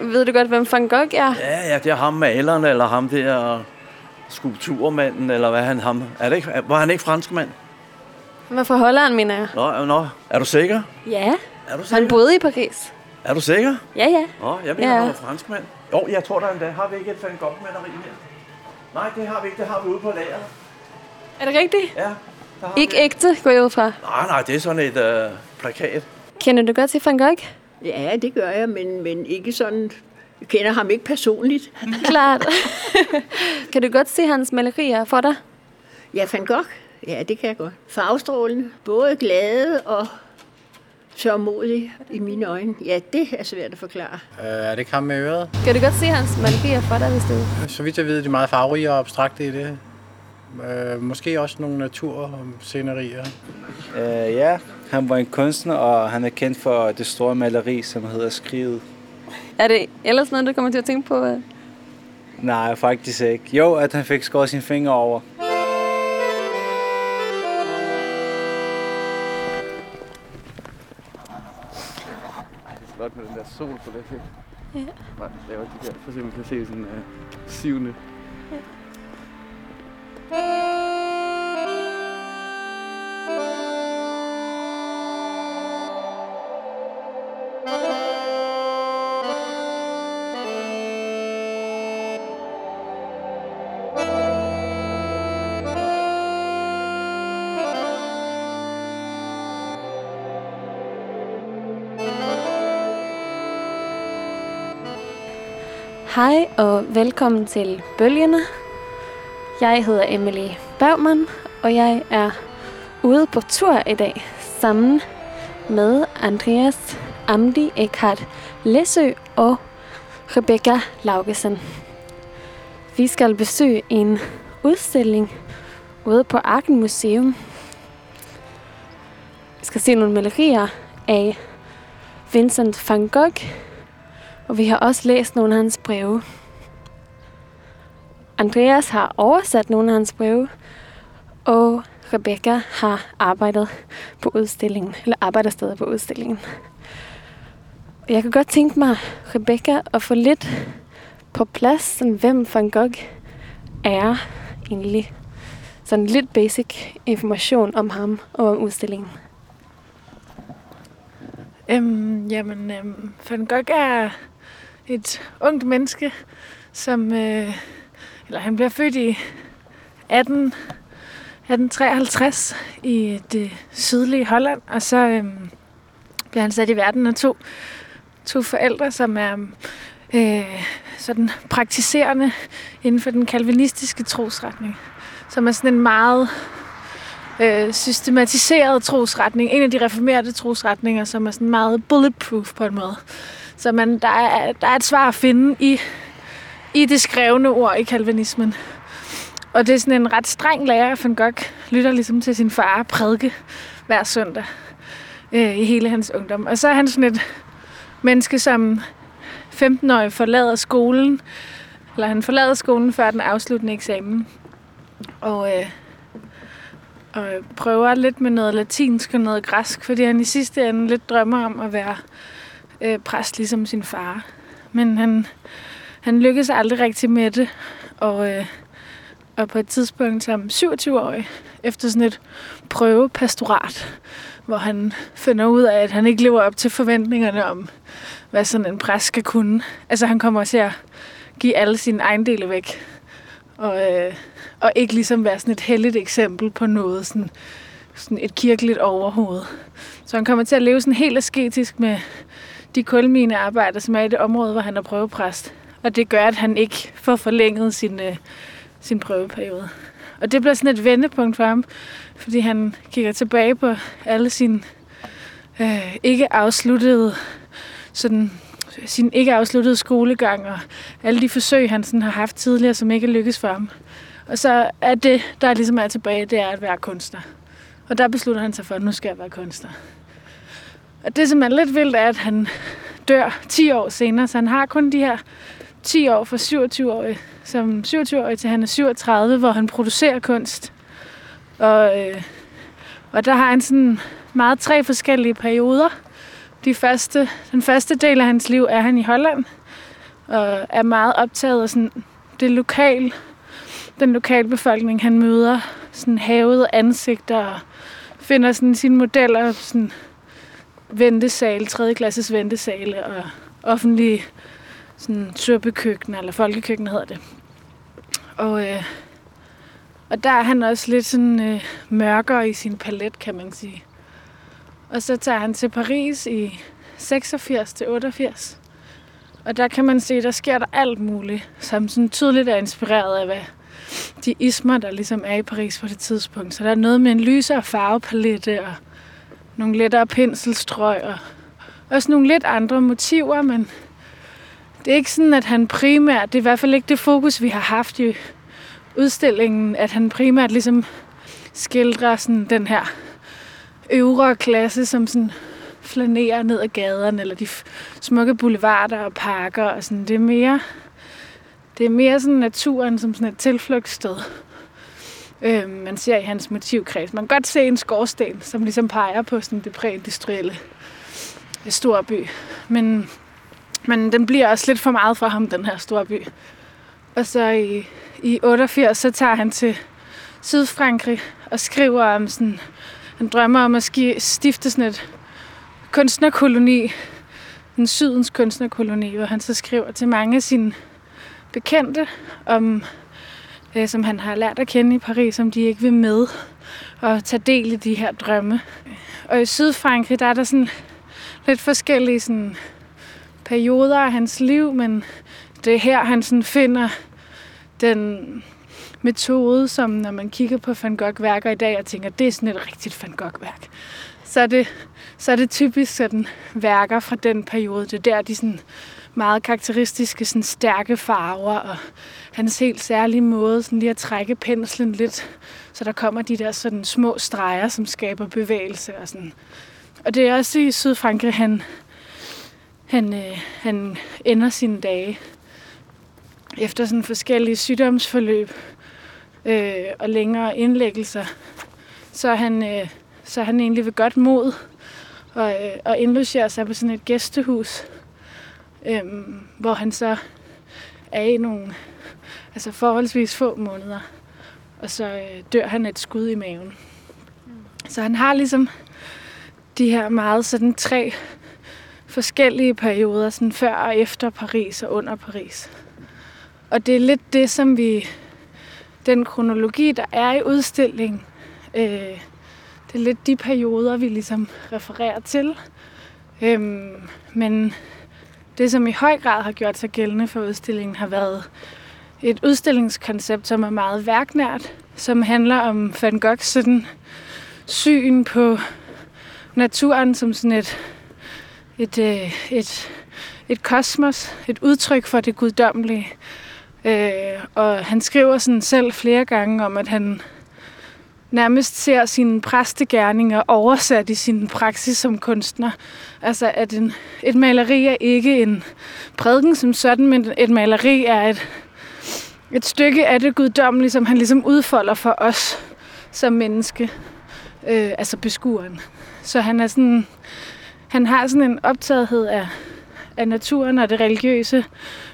Ved du godt, hvem Van Gogh er? Ja, ja, det er ham maleren, eller ham der skulpturmanden, eller hvad han ham. Er det ikke, var han ikke franskmand? Han var fra Holland, mener jeg. Nå, nå. Er du sikker? Ja, Er du sikker? han boede i Paris. Er du sikker? Ja, ja. Nå, jeg mener, Ja. han var franskmand. Jo, jeg tror der endda. Har vi ikke et Van Gogh-maleri her? Nej, det har vi ikke. Det har vi ude på lageret. Er det rigtigt? Ja. Ikke vi. ægte, går jeg ud fra. Nej, nej, det er sådan et øh, plakat. Kender du godt til Van Gogh? Ja, det gør jeg, men, men ikke sådan... Jeg kender ham ikke personligt. Klart. kan du godt se hans malerier for dig? Ja, Van Gogh, ja, det kan jeg godt. Farvestrålende, både glade og sørmodige i mine øjne. Ja, det er svært at forklare. Øh, er det ikke ham med øret? Kan du godt se hans malerier for dig, hvis du... Så vidt jeg ved, de er meget farverige og abstrakte i det. Øh, måske også nogle naturscenerier. Øh, ja, han var en kunstner, og han er kendt for det store maleri, som hedder Skrivet. Er det ellers noget, du kommer til at tænke på? øh? Nej, faktisk ikke. Jo, at han fik skåret sine fingre over. flot med den der sol på det her. Ja. Bare laver de der, for at se, om man kan se sådan uh, sivende. Hej og velkommen til Bølgerne. Jeg hedder Emily Bergman, og jeg er ude på tur i dag sammen med Andreas Amdi Eckhart Læsø og Rebecca Laugesen. Vi skal besøge en udstilling ude på Arken Museum. Vi skal se nogle malerier af Vincent van Gogh, og vi har også læst nogle af hans breve. Andreas har oversat nogle af hans breve, og Rebecca har arbejdet på udstillingen, eller arbejder stadig på udstillingen. Jeg kan godt tænke mig, Rebecca, at få lidt på plads, sådan, hvem Van Gogh er egentlig. Sådan lidt basic information om ham og om udstillingen. Øhm, jamen, øhm, Van Gogh er et ungt menneske, som... Øh, eller han bliver født i 18, 1853 i det sydlige Holland, og så øh, bliver han sat i verden af to, to forældre, som er øh, sådan praktiserende inden for den kalvinistiske trosretning, som er sådan en meget øh, systematiseret trosretning. En af de reformerede trosretninger, som er sådan meget bulletproof på en måde. Så man, der, er, der er et svar at finde i, i det skrevne ord i kalvinismen. Og det er sådan en ret streng lærer, at Van Gogh lytter ligesom til sin far prædike hver søndag øh, i hele hans ungdom. Og så er han sådan et menneske, som 15-årig forlader skolen, eller han forlader skolen før den afsluttende eksamen. Og øh, og prøver lidt med noget latinsk og noget græsk, fordi han i sidste ende lidt drømmer om at være øh, præst ligesom sin far. Men han, han lykkedes aldrig rigtig med det, og, øh, og på et tidspunkt som 27-årig, efter sådan et prøvepastorat, hvor han finder ud af, at han ikke lever op til forventningerne om, hvad sådan en præst skal kunne. Altså han kommer til at give alle sine ejendele væk, og, øh, og ikke ligesom være sådan et heldigt eksempel på noget, sådan, sådan et kirkeligt overhoved. Så han kommer til at leve sådan helt asketisk med de kulminearbejder, som er i det område, hvor han er prøvepræst. Og det gør, at han ikke får forlænget sin, øh, sin prøveperiode. Og det bliver sådan et vendepunkt for ham, fordi han kigger tilbage på alle sine øh, ikke afsluttede sådan sin ikke afsluttede skolegang og alle de forsøg, han sådan har haft tidligere, som ikke er lykkes for ham. Og så er det, der ligesom er tilbage, det er at være kunstner. Og der beslutter han sig for, at nu skal jeg være kunstner. Og det, som er lidt vildt, er, at han dør 10 år senere, så han har kun de her 10 år fra 27 år, som 27-årig til han er 37, hvor han producerer kunst. Og, øh, og der har han sådan meget tre forskellige perioder. De første, den første del af hans liv er han i Holland, og er meget optaget af sådan det lokale, den lokale befolkning, han møder, sådan havede ansigter, og finder sådan sine modeller, sådan ventesal, tredje klasses ventesal og offentlige sådan suppekøkkener, eller folkekøkken hedder det. Og, øh, og der er han også lidt sådan øh, mørkere i sin palet, kan man sige. Og så tager han til Paris i 86 til 88. Og der kan man se, der sker der alt muligt, som sådan tydeligt er inspireret af, hvad de ismer, der ligesom er i Paris på det tidspunkt. Så der er noget med en lysere farvepalette og nogle lettere penselstrøg og også nogle lidt andre motiver, men det er ikke sådan, at han primært, det er i hvert fald ikke det fokus, vi har haft i udstillingen, at han primært ligesom skildrer sådan den her øvre klasse, som sådan flanerer ned ad gaderne, eller de smukke boulevarder og parker, og sådan. Det er mere, det er mere sådan naturen som sådan et tilflugtssted. Øh, man ser i hans motivkreds. Man kan godt se en skorsten, som ligesom peger på sådan det præindustrielle øh, storby. Men, men den bliver også lidt for meget for ham, den her storby. Og så i, i 88, så tager han til Sydfrankrig og skriver om sådan, han drømmer om at stifte sådan et kunstnerkoloni, en sydens kunstnerkoloni, hvor han så skriver til mange af sine bekendte, om, øh, som han har lært at kende i Paris, som de ikke vil med og tage del i de her drømme. Og i Sydfrankrig, der er der sådan lidt forskellige sådan, perioder af hans liv, men det er her, han sådan finder den metode, som når man kigger på Van Gogh-værker i dag og tænker, det er sådan et rigtigt Van Gogh-værk, så er det, så er det typisk sådan værker fra den periode. Det er der, de sådan meget karakteristiske sådan stærke farver og hans helt særlige måde sådan lige at trække penslen lidt, så der kommer de der sådan små streger, som skaber bevægelse og sådan. Og det er også i Sydfrankrig, han, han, øh, han ender sine dage efter sådan forskellige sygdomsforløb øh, og længere indlæggelser, så er han, øh, så er han egentlig ved godt mod og, øh, og indlogerer sig på sådan et gæstehus, øh, hvor han så er i nogle altså forholdsvis få måneder, og så øh, dør han et skud i maven. Så han har ligesom de her meget sådan tre forskellige perioder, sådan før og efter Paris og under Paris. Og det er lidt det, som vi, den kronologi, der er i udstillingen, øh, det er lidt de perioder, vi ligesom refererer til. Øhm, men det, som i høj grad har gjort sig gældende for udstillingen, har været et udstillingskoncept, som er meget værknært, som handler om Van Goghs sådan, syn på naturen som sådan et, et, et, øh, et, et kosmos, et udtryk for det guddommelige. Øh, og han skriver sådan selv flere gange om, at han nærmest ser sine præstegærninger oversat i sin praksis som kunstner. Altså, at en, et maleri er ikke en prædiken som sådan, men et maleri er et, et stykke af det guddommelige, som han ligesom udfolder for os som menneske, øh, altså beskueren. Så han er sådan, han har sådan en optagethed af, af naturen og det religiøse,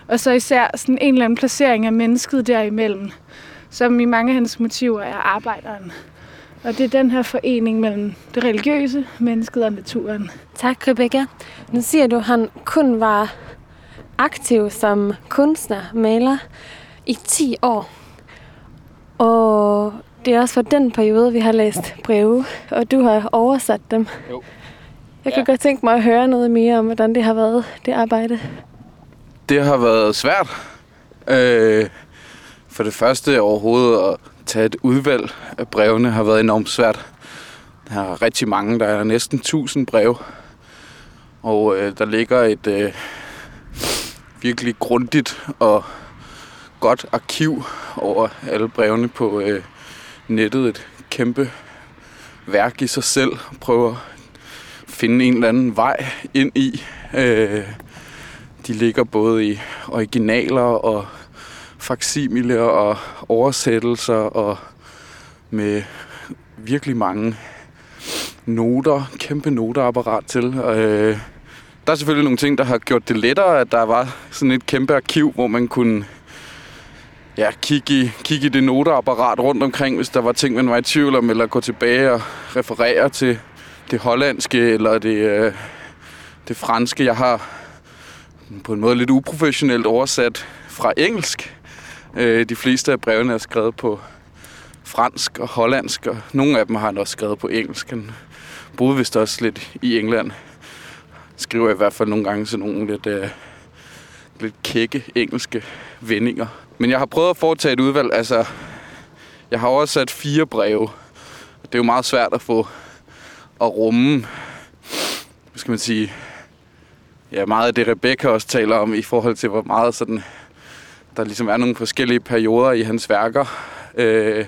og så især sådan en eller anden placering af mennesket derimellem, som i mange af hans motiver er arbejderen. Og det er den her forening mellem det religiøse, mennesket og naturen. Tak, Rebecca. Nu siger du, at han kun var aktiv som kunstner, maler i 10 år. Og det er også for den periode, vi har læst breve, og du har oversat dem. Jo. Jeg kan ja. godt tænke mig at høre noget mere om, hvordan det har været, det arbejde. Det har været svært. Øh, for det første overhovedet at tage et udvalg af brevene har været enormt svært. Der er rigtig mange, der er næsten 1000 brev. Og øh, der ligger et øh, virkelig grundigt og godt arkiv over alle brevene på øh, nettet. Et kæmpe værk i sig selv. Prøver at finde en eller anden vej ind i. Øh, de ligger både i originaler og faksimiler og oversættelser og med virkelig mange noter, kæmpe noteapparat til. Øh, der er selvfølgelig nogle ting, der har gjort det lettere, at der var sådan et kæmpe arkiv, hvor man kunne ja, kigge, i, kigge i det noteapparat rundt omkring, hvis der var ting, man var i tvivl om, eller gå tilbage og referere til det hollandske eller det, øh, det franske. Jeg har på en måde lidt uprofessionelt oversat fra engelsk. Øh, de fleste af brevene er skrevet på fransk og hollandsk, og nogle af dem har han også skrevet på engelsk. Han boede vist også lidt i England. Skriver i hvert fald nogle gange sådan nogle lidt, øh, lidt kække engelske vendinger. Men jeg har prøvet at foretage et udvalg. Altså, jeg har oversat fire breve. Det er jo meget svært at få at rumme, hvad skal man sige, ja, meget af det Rebecca også taler om i forhold til, hvor meget sådan, der ligesom er nogle forskellige perioder i hans værker. Øh,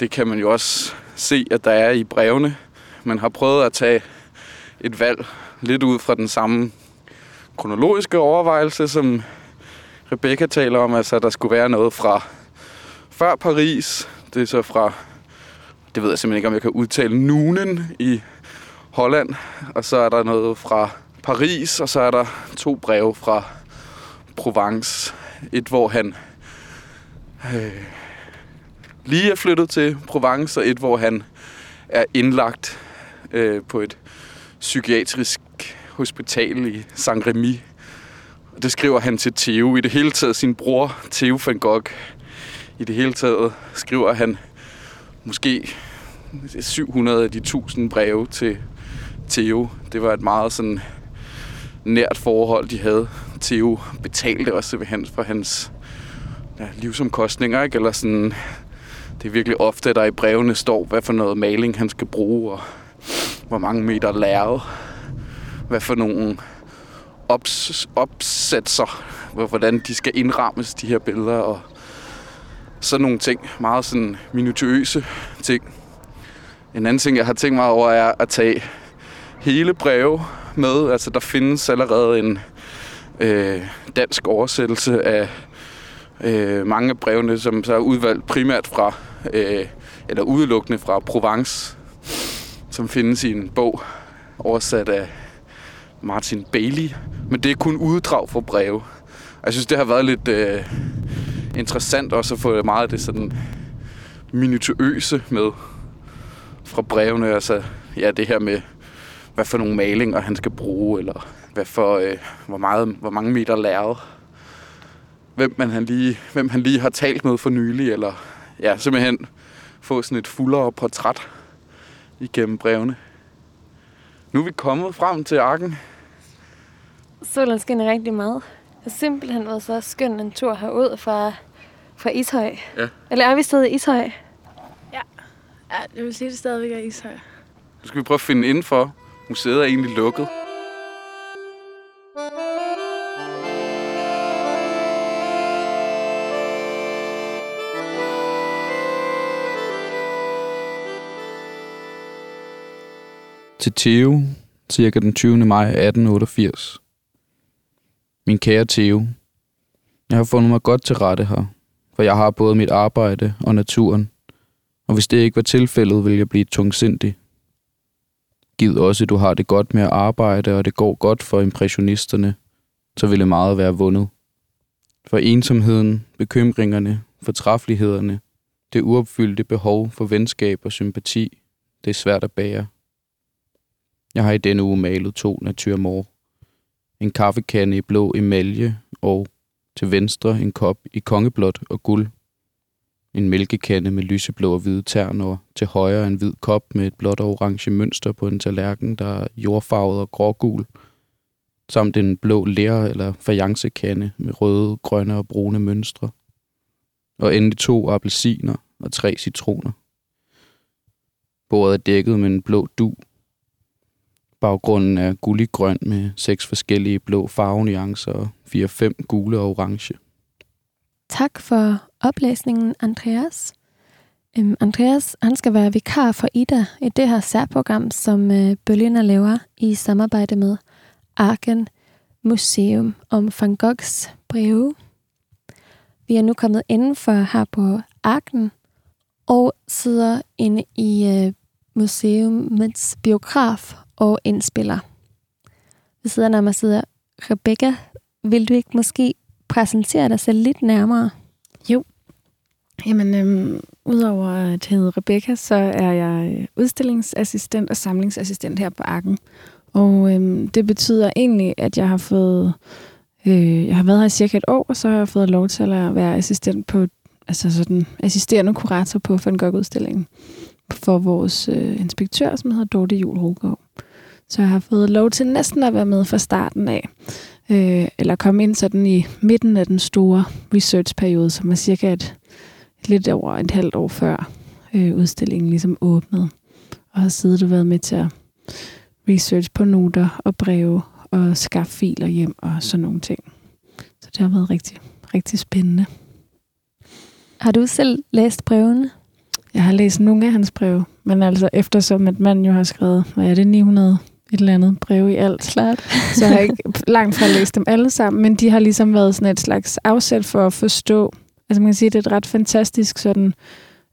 det kan man jo også se, at der er i brevene. Man har prøvet at tage et valg lidt ud fra den samme kronologiske overvejelse, som Rebecca taler om, altså at der skulle være noget fra før Paris. Det er så fra, det ved jeg simpelthen ikke, om jeg kan udtale, Nunen i Holland. Og så er der noget fra Paris, og så er der to breve fra Provence. Et, hvor han øh, lige er flyttet til Provence, og et, hvor han er indlagt øh, på et psykiatrisk hospital i Saint-Rémy det skriver han til Theo. I det hele taget sin bror, Theo van Gogh. I det hele taget skriver han måske 700 af de 1000 breve til Theo. Det var et meget sådan nært forhold, de havde. Theo betalte også ved hans, for hans ja, livsomkostninger, ikke? Eller sådan, det er virkelig ofte, at der i brevene står, hvad for noget maling han skal bruge, og hvor mange meter lærred, hvad for nogle ops, opsætser, hvordan de skal indrammes, de her billeder, og sådan nogle ting. Meget sådan minutiøse ting. En anden ting, jeg har tænkt mig over, er at tage hele breve med. Altså, der findes allerede en øh, dansk oversættelse af øh, mange af brevene, som så er udvalgt primært fra, øh, eller udelukkende fra Provence, som findes i en bog oversat af Martin Bailey. Men det er kun uddrag fra breve. Jeg synes, det har været lidt øh, interessant også at få meget af det sådan minutiøse med fra brevene. Altså, ja, det her med, hvad for nogle malinger han skal bruge, eller hvad for, øh, hvor, meget, hvor mange meter lærred. Hvem, man han lige, hvem han lige har talt med for nylig, eller ja, simpelthen få sådan et fuldere portræt igennem brevene. Nu er vi kommet frem til arken. Solen skinner rigtig meget. Det har simpelthen været så skøn en tur herud fra, fra Ishøj. Ja. Eller er vi stadig i Ishøj? Ja, jeg vil sige, at det stadigvæk er Ishøj. Nu skal vi prøve at finde indenfor. Museet er egentlig lukket. Til Theo, cirka den 20. maj 1888. Min kære Theo, jeg har fundet mig godt til rette her, for jeg har både mit arbejde og naturen, og hvis det ikke var tilfældet, ville jeg blive tungsindig. Giv også, at du har det godt med at arbejde, og det går godt for impressionisterne, så ville meget være vundet. For ensomheden, bekymringerne, fortræffelighederne, det uopfyldte behov for venskab og sympati, det er svært at bære. Jeg har i denne uge malet to naturmor. En kaffekande i blå emalje og til venstre en kop i kongeblåt og guld. En mælkekande med lyseblå og hvide terner, til højre en hvid kop med et blåt og orange mønster på en tallerken, der er jordfarvet og grågul, samt en blå lær- eller fajancekande med røde, grønne og brune mønstre. Og endelig to appelsiner og tre citroner. Bordet er dækket med en blå du. Baggrunden er gulliggrøn med seks forskellige blå farvenuancer og fire-fem gule og orange. Tak for oplæsningen, Andreas. Um, Andreas han skal være vikar for Ida i det her særprogram, som øh, uh, Bølgerne laver i samarbejde med Arken Museum om Van Goghs breve. Vi er nu kommet indenfor her på Arken og sidder inde i uh, museumets biograf og indspiller. ved siden af mig sidder Rebecca. Vil du ikke måske præsentere dig selv lidt nærmere? Jo. Jamen, øhm, udover at hedde Rebecca, så er jeg øh, udstillingsassistent og samlingsassistent her på Arken. Og øhm, det betyder egentlig, at jeg har fået... Øh, jeg har været her i cirka et år, og så har jeg fået lov til at være assistent på... Altså sådan assisterende kurator på Van Gogh-udstillingen for vores øh, inspektør, som hedder Dorte Jul Rogård. Så jeg har fået lov til næsten at være med fra starten af. Øh, eller komme ind sådan i midten af den store researchperiode, som er cirka et lidt over et halvt år før øh, udstillingen ligesom åbnede. Og har siddet og været med til at research på noter og breve og skaffe filer hjem og sådan nogle ting. Så det har været rigtig, rigtig spændende. Har du selv læst brevene? Jeg har læst nogle af hans breve, men altså eftersom at manden jo har skrevet, hvad er det, 900 et eller andet breve i alt, Klart. så har jeg ikke langt fra læst dem alle sammen, men de har ligesom været sådan et slags afsæt for at forstå. Altså man kan sige, at det er et ret fantastisk sådan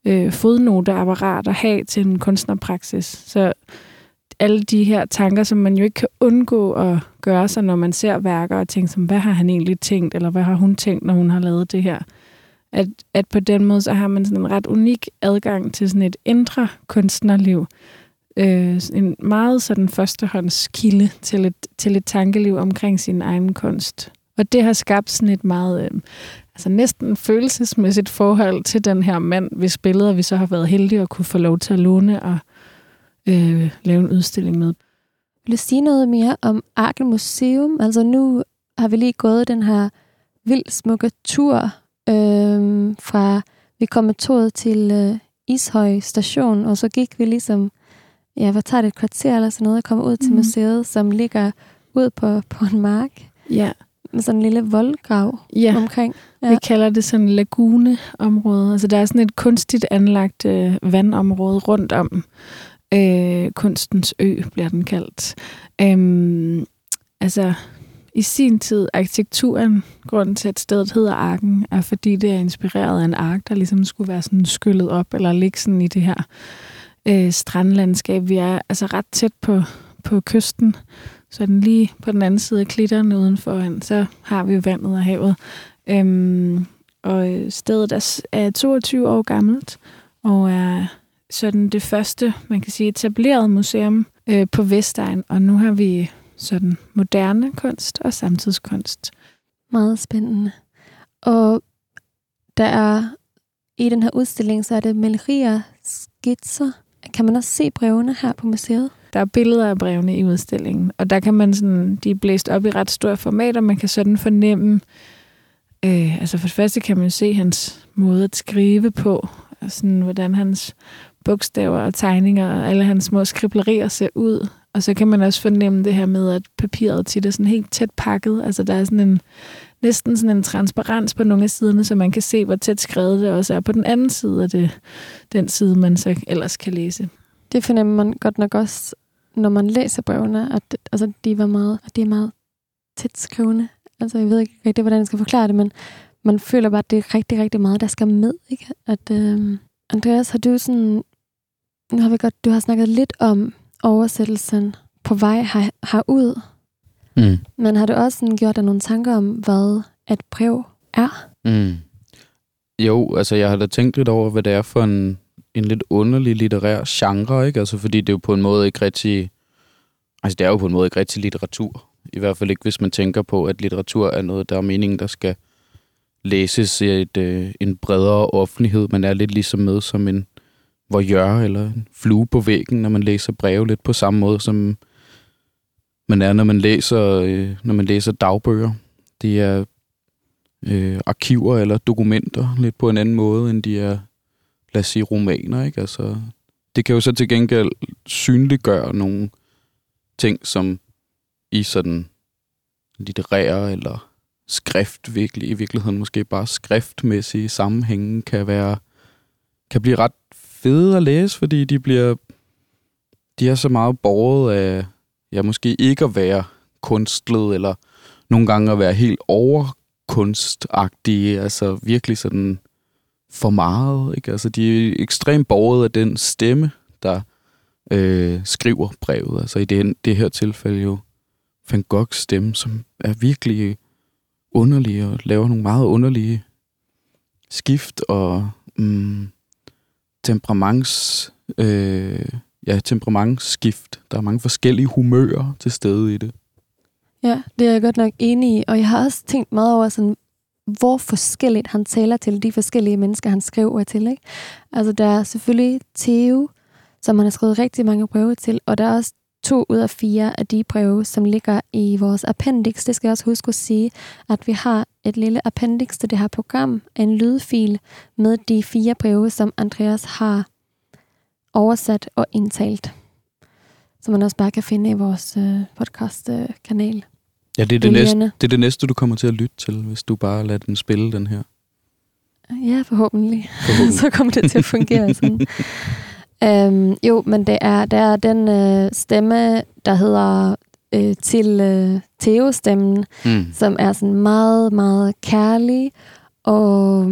øh, fodnoteapparat at have til en kunstnerpraksis. Så alle de her tanker, som man jo ikke kan undgå at gøre sig, når man ser værker og tænker, som, hvad har han egentlig tænkt, eller hvad har hun tænkt, når hun har lavet det her? At, at på den måde, så har man sådan en ret unik adgang til sådan et indre kunstnerliv, øh, en meget sådan førstehåndskilde til et, til et tankeliv omkring sin egen kunst. Og det har skabt sådan et meget, øh, altså næsten følelsesmæssigt forhold til den her mand, hvis billeder vi så har været heldige at kunne få lov til at låne og øh, lave en udstilling med. Vil du sige noget mere om Arkel Museum? Altså nu har vi lige gået den her vildt smukke tur øh, fra, vi kom med toget til øh, Ishøj station, og så gik vi ligesom, ja, hvad tager det, et kvarter eller sådan noget, og kom ud til Mhm. museet, som ligger ud på, på en mark Ja, med sådan en lille voldgrav ja. omkring. Ja. Vi kalder det sådan laguneområde. Altså der er sådan et kunstigt anlagt øh, vandområde rundt om. Øh, kunstens ø bliver den kaldt. Øhm, altså i sin tid, arkitekturen, grunden til, at stedet hedder Arken, er fordi det er inspireret af en ark, der ligesom skulle være sådan skyllet op, eller ligge sådan i det her øh, strandlandskab. Vi er altså ret tæt på, på kysten, så den lige på den anden side af klitterne udenfor, så har vi vandet og havet. Øhm, og øh, stedet er, er 22 år gammelt, og er sådan det første, man kan sige, etableret museum øh, på Vestegn. Og nu har vi sådan moderne kunst og samtidskunst. Meget spændende. Og der er i den her udstilling, så er det malerier, skitser. Kan man også se brevene her på museet? Der er billeder af brevene i udstillingen, og der kan man sådan, de er blæst op i ret store formater, man kan sådan fornemme, øh, altså for det første kan man se hans måde at skrive på, og sådan, hvordan hans bogstaver og tegninger og alle hans små skriblerier ser ud. Og så kan man også fornemme det her med, at papiret tit er sådan helt tæt pakket. Altså der er sådan en, næsten sådan en transparens på nogle af siderne, så man kan se, hvor tæt skrevet det også er på den anden side af det, den side, man så ellers kan læse. Det fornemmer man godt nok også, når man læser brevene, at altså, de, var meget, at de er meget tæt skrivende. Altså, jeg ved ikke rigtig, hvordan jeg skal forklare det, men man føler bare, at det er rigtig, rigtig meget, der skal med. Ikke? At, øh, Andreas, har du sådan... Nu har vi godt, du har snakket lidt om oversættelsen på vej her, herud, Mm. men har du også sådan gjort dig nogle tanker om, hvad et brev er? Mm. Jo, altså jeg har da tænkt lidt over, hvad det er for en, en lidt underlig litterær genre, ikke? Altså fordi det er jo på en måde ikke rigtig... Altså det er jo på en måde ikke rigtig litteratur. I hvert fald ikke, hvis man tænker på, at litteratur er noget, der er meningen, der skal læses i et, øh, en bredere offentlighed. Man er lidt ligesom med som en voyeur eller en flue på væggen, når man læser breve lidt på samme måde, som man er, når man læser, øh, når man læser dagbøger. Det er øh, arkiver eller dokumenter lidt på en anden måde, end de er, lad os sige, romaner. Ikke? Altså, det kan jo så til gengæld synliggøre nogle ting, som i sådan litterære eller skrift virkelig, i virkeligheden måske bare skriftmæssige sammenhænge kan være kan blive ret fede at læse, fordi de bliver de er så meget borget af ja, måske ikke at være kunstled, eller nogle gange at være helt overkunstagtige, altså virkelig sådan for meget. Ikke? Altså, de er ekstremt borget af den stemme, der øh, skriver brevet. Altså i det, det her tilfælde jo Van Goghs stemme, som er virkelig underlig og laver nogle meget underlige skift og mm, temperaments, øh, ja, temperamentsskift. Der er mange forskellige humører til stede i det. Ja, det er jeg godt nok enig i. Og jeg har også tænkt meget over, sådan, hvor forskelligt han taler til de forskellige mennesker, han skriver til. Ikke? Altså, der er selvfølgelig Theo, som han har skrevet rigtig mange breve til, og der er også to ud af fire af de breve, som ligger i vores appendix. Det skal jeg også huske at sige, at vi har et lille appendix til det her program, en lydfil med de fire breve, som Andreas har oversat og indtalt. Som man også bare kan finde i vores øh, podcast-kanal. Ja, det er det, næste, det er det næste, du kommer til at lytte til, hvis du bare lader den spille, den her. Ja, forhåbentlig. Forhåbentlig. så kommer det til at fungere sådan. øhm, jo, men det er, det er den øh, stemme, der hedder øh, til øh, Theo-stemmen, Mm. som er sådan meget, meget kærlig og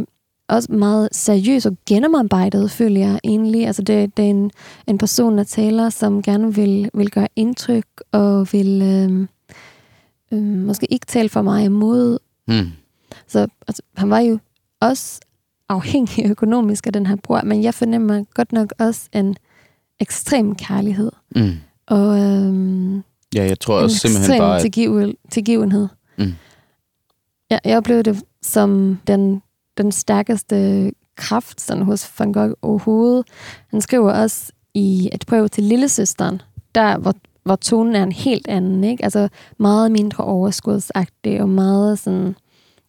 også meget seriøs og gennemarbejdet, føler jeg egentlig. Altså det, det er en, en person, der taler, som gerne vil, vil gøre indtryk og vil øh, øh, måske ikke tale for meget imod Mm. så altså, han var jo også afhængig økonomisk af den her bror, men jeg fornemmer godt nok også en ekstrem kærlighed. Mm. Og øhm, Ja, jeg tror en også simpelthen ekstrem bare, at tilgivel, tilgivenhed. Mm. Ja, jeg oplevede det som den, den stærkeste kraft sådan, hos Van Gogh overhovedet. Han skriver også i et brev til lillesøsteren, der hvor, hvor tonen er en helt anden. Ikke? Altså meget mindre overskudsagtig og meget sådan,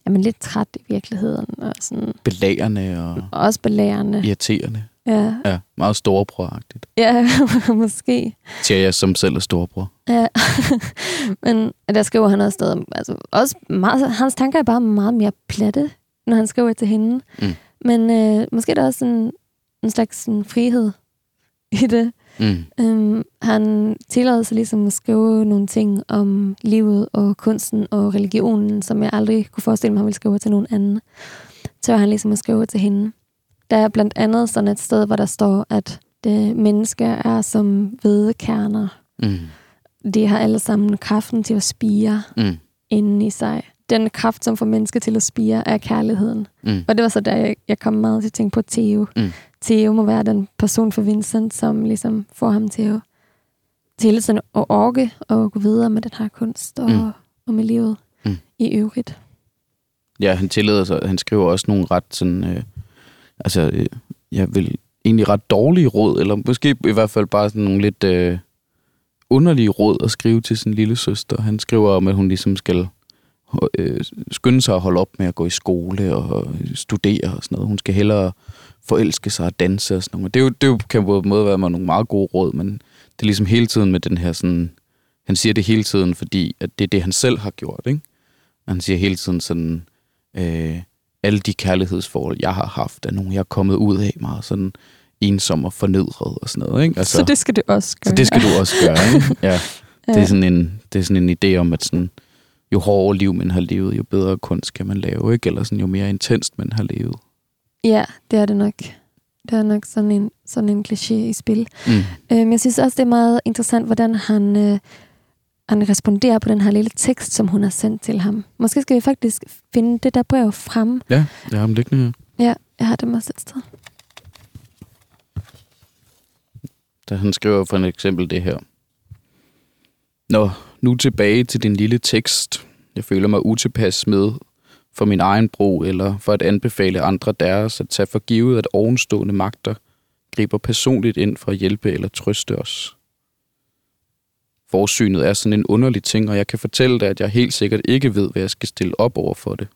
jamen, lidt træt i virkeligheden. Og, sådan, og og også belærende. irriterende. Ja, Ja, meget storebror-agtigt. ja måske. Siger jeg, som selv er storebror. Ja, men der skriver han også stadig, altså også meget, hans tanker er bare meget mere platte, når han skriver til hende. Mm. Men øh, måske er der også en, en slags sådan, frihed i det. Mm. Um, han tillader sig ligesom at skrive nogle ting om livet og kunsten og religionen, som jeg aldrig kunne forestille mig, han ville skrive til nogen anden. Så han ligesom at skrive til hende. Der er blandt andet sådan et sted, hvor der står, at det mennesker er som hvedekerner. Mm. De har alle sammen kraften til at spire Mm. inden i sig. Den kraft, som får mennesker til at spire, er kærligheden. Mm. Og det var så der, jeg, jeg kom meget til at tænke på Theo. Mm. Theo må være den person for Vincent, som ligesom får ham til at, til hele tiden at orke og gå videre med den her kunst og, mm. og med livet Mm. i øvrigt. Ja, han tillader sig, han skriver også nogle ret sådan, øh, altså, øh, jeg vil egentlig ret dårlige råd, eller måske i hvert fald bare sådan nogle lidt øh, underlige råd at skrive til sin lille søster. Han skriver om, at hun ligesom skal øh, skynde sig at holde op med at gå i skole og studere og sådan noget. Hun skal hellere forelske sig og danse og sådan noget. Det, er jo, det kan på en måde være med nogle meget gode råd, men det er ligesom hele tiden med den her sådan, han siger det hele tiden, fordi at det er det, han selv har gjort, ikke? Han siger hele tiden sådan, øh, alle de kærlighedsforhold, jeg har haft, er nogle, jeg er kommet ud af meget sådan ensom og fornedret og sådan noget. Ikke? Altså, så det skal du også gøre. så det skal du også gøre. Ikke? Ja. Det, er sådan en, det er sådan en idé om, at sådan, jo hårdere liv man har levet, jo bedre kunst kan man lave. Ikke? Eller sådan, jo mere intenst man har levet. Ja, det er det nok. Det er nok sådan en, sådan en kliché i spil. Mm. Øhm, jeg synes også, det er meget interessant, hvordan han, øh, han responderer på den her lille tekst, som hun har sendt til ham. Måske skal vi faktisk finde det der brev frem. Ja, jeg har dem liggende her. Ja, jeg har det også et sted. Da han skriver for eksempel det her. Nå, nu tilbage til din lille tekst. Jeg føler mig utilpas med for min egen brug, eller for at anbefale andre deres at tage for givet, at ovenstående magter griber personligt ind for at hjælpe eller trøste os. Forsynet er sådan en underlig ting, og jeg kan fortælle dig, at jeg helt sikkert ikke ved, hvad jeg skal stille op over for det.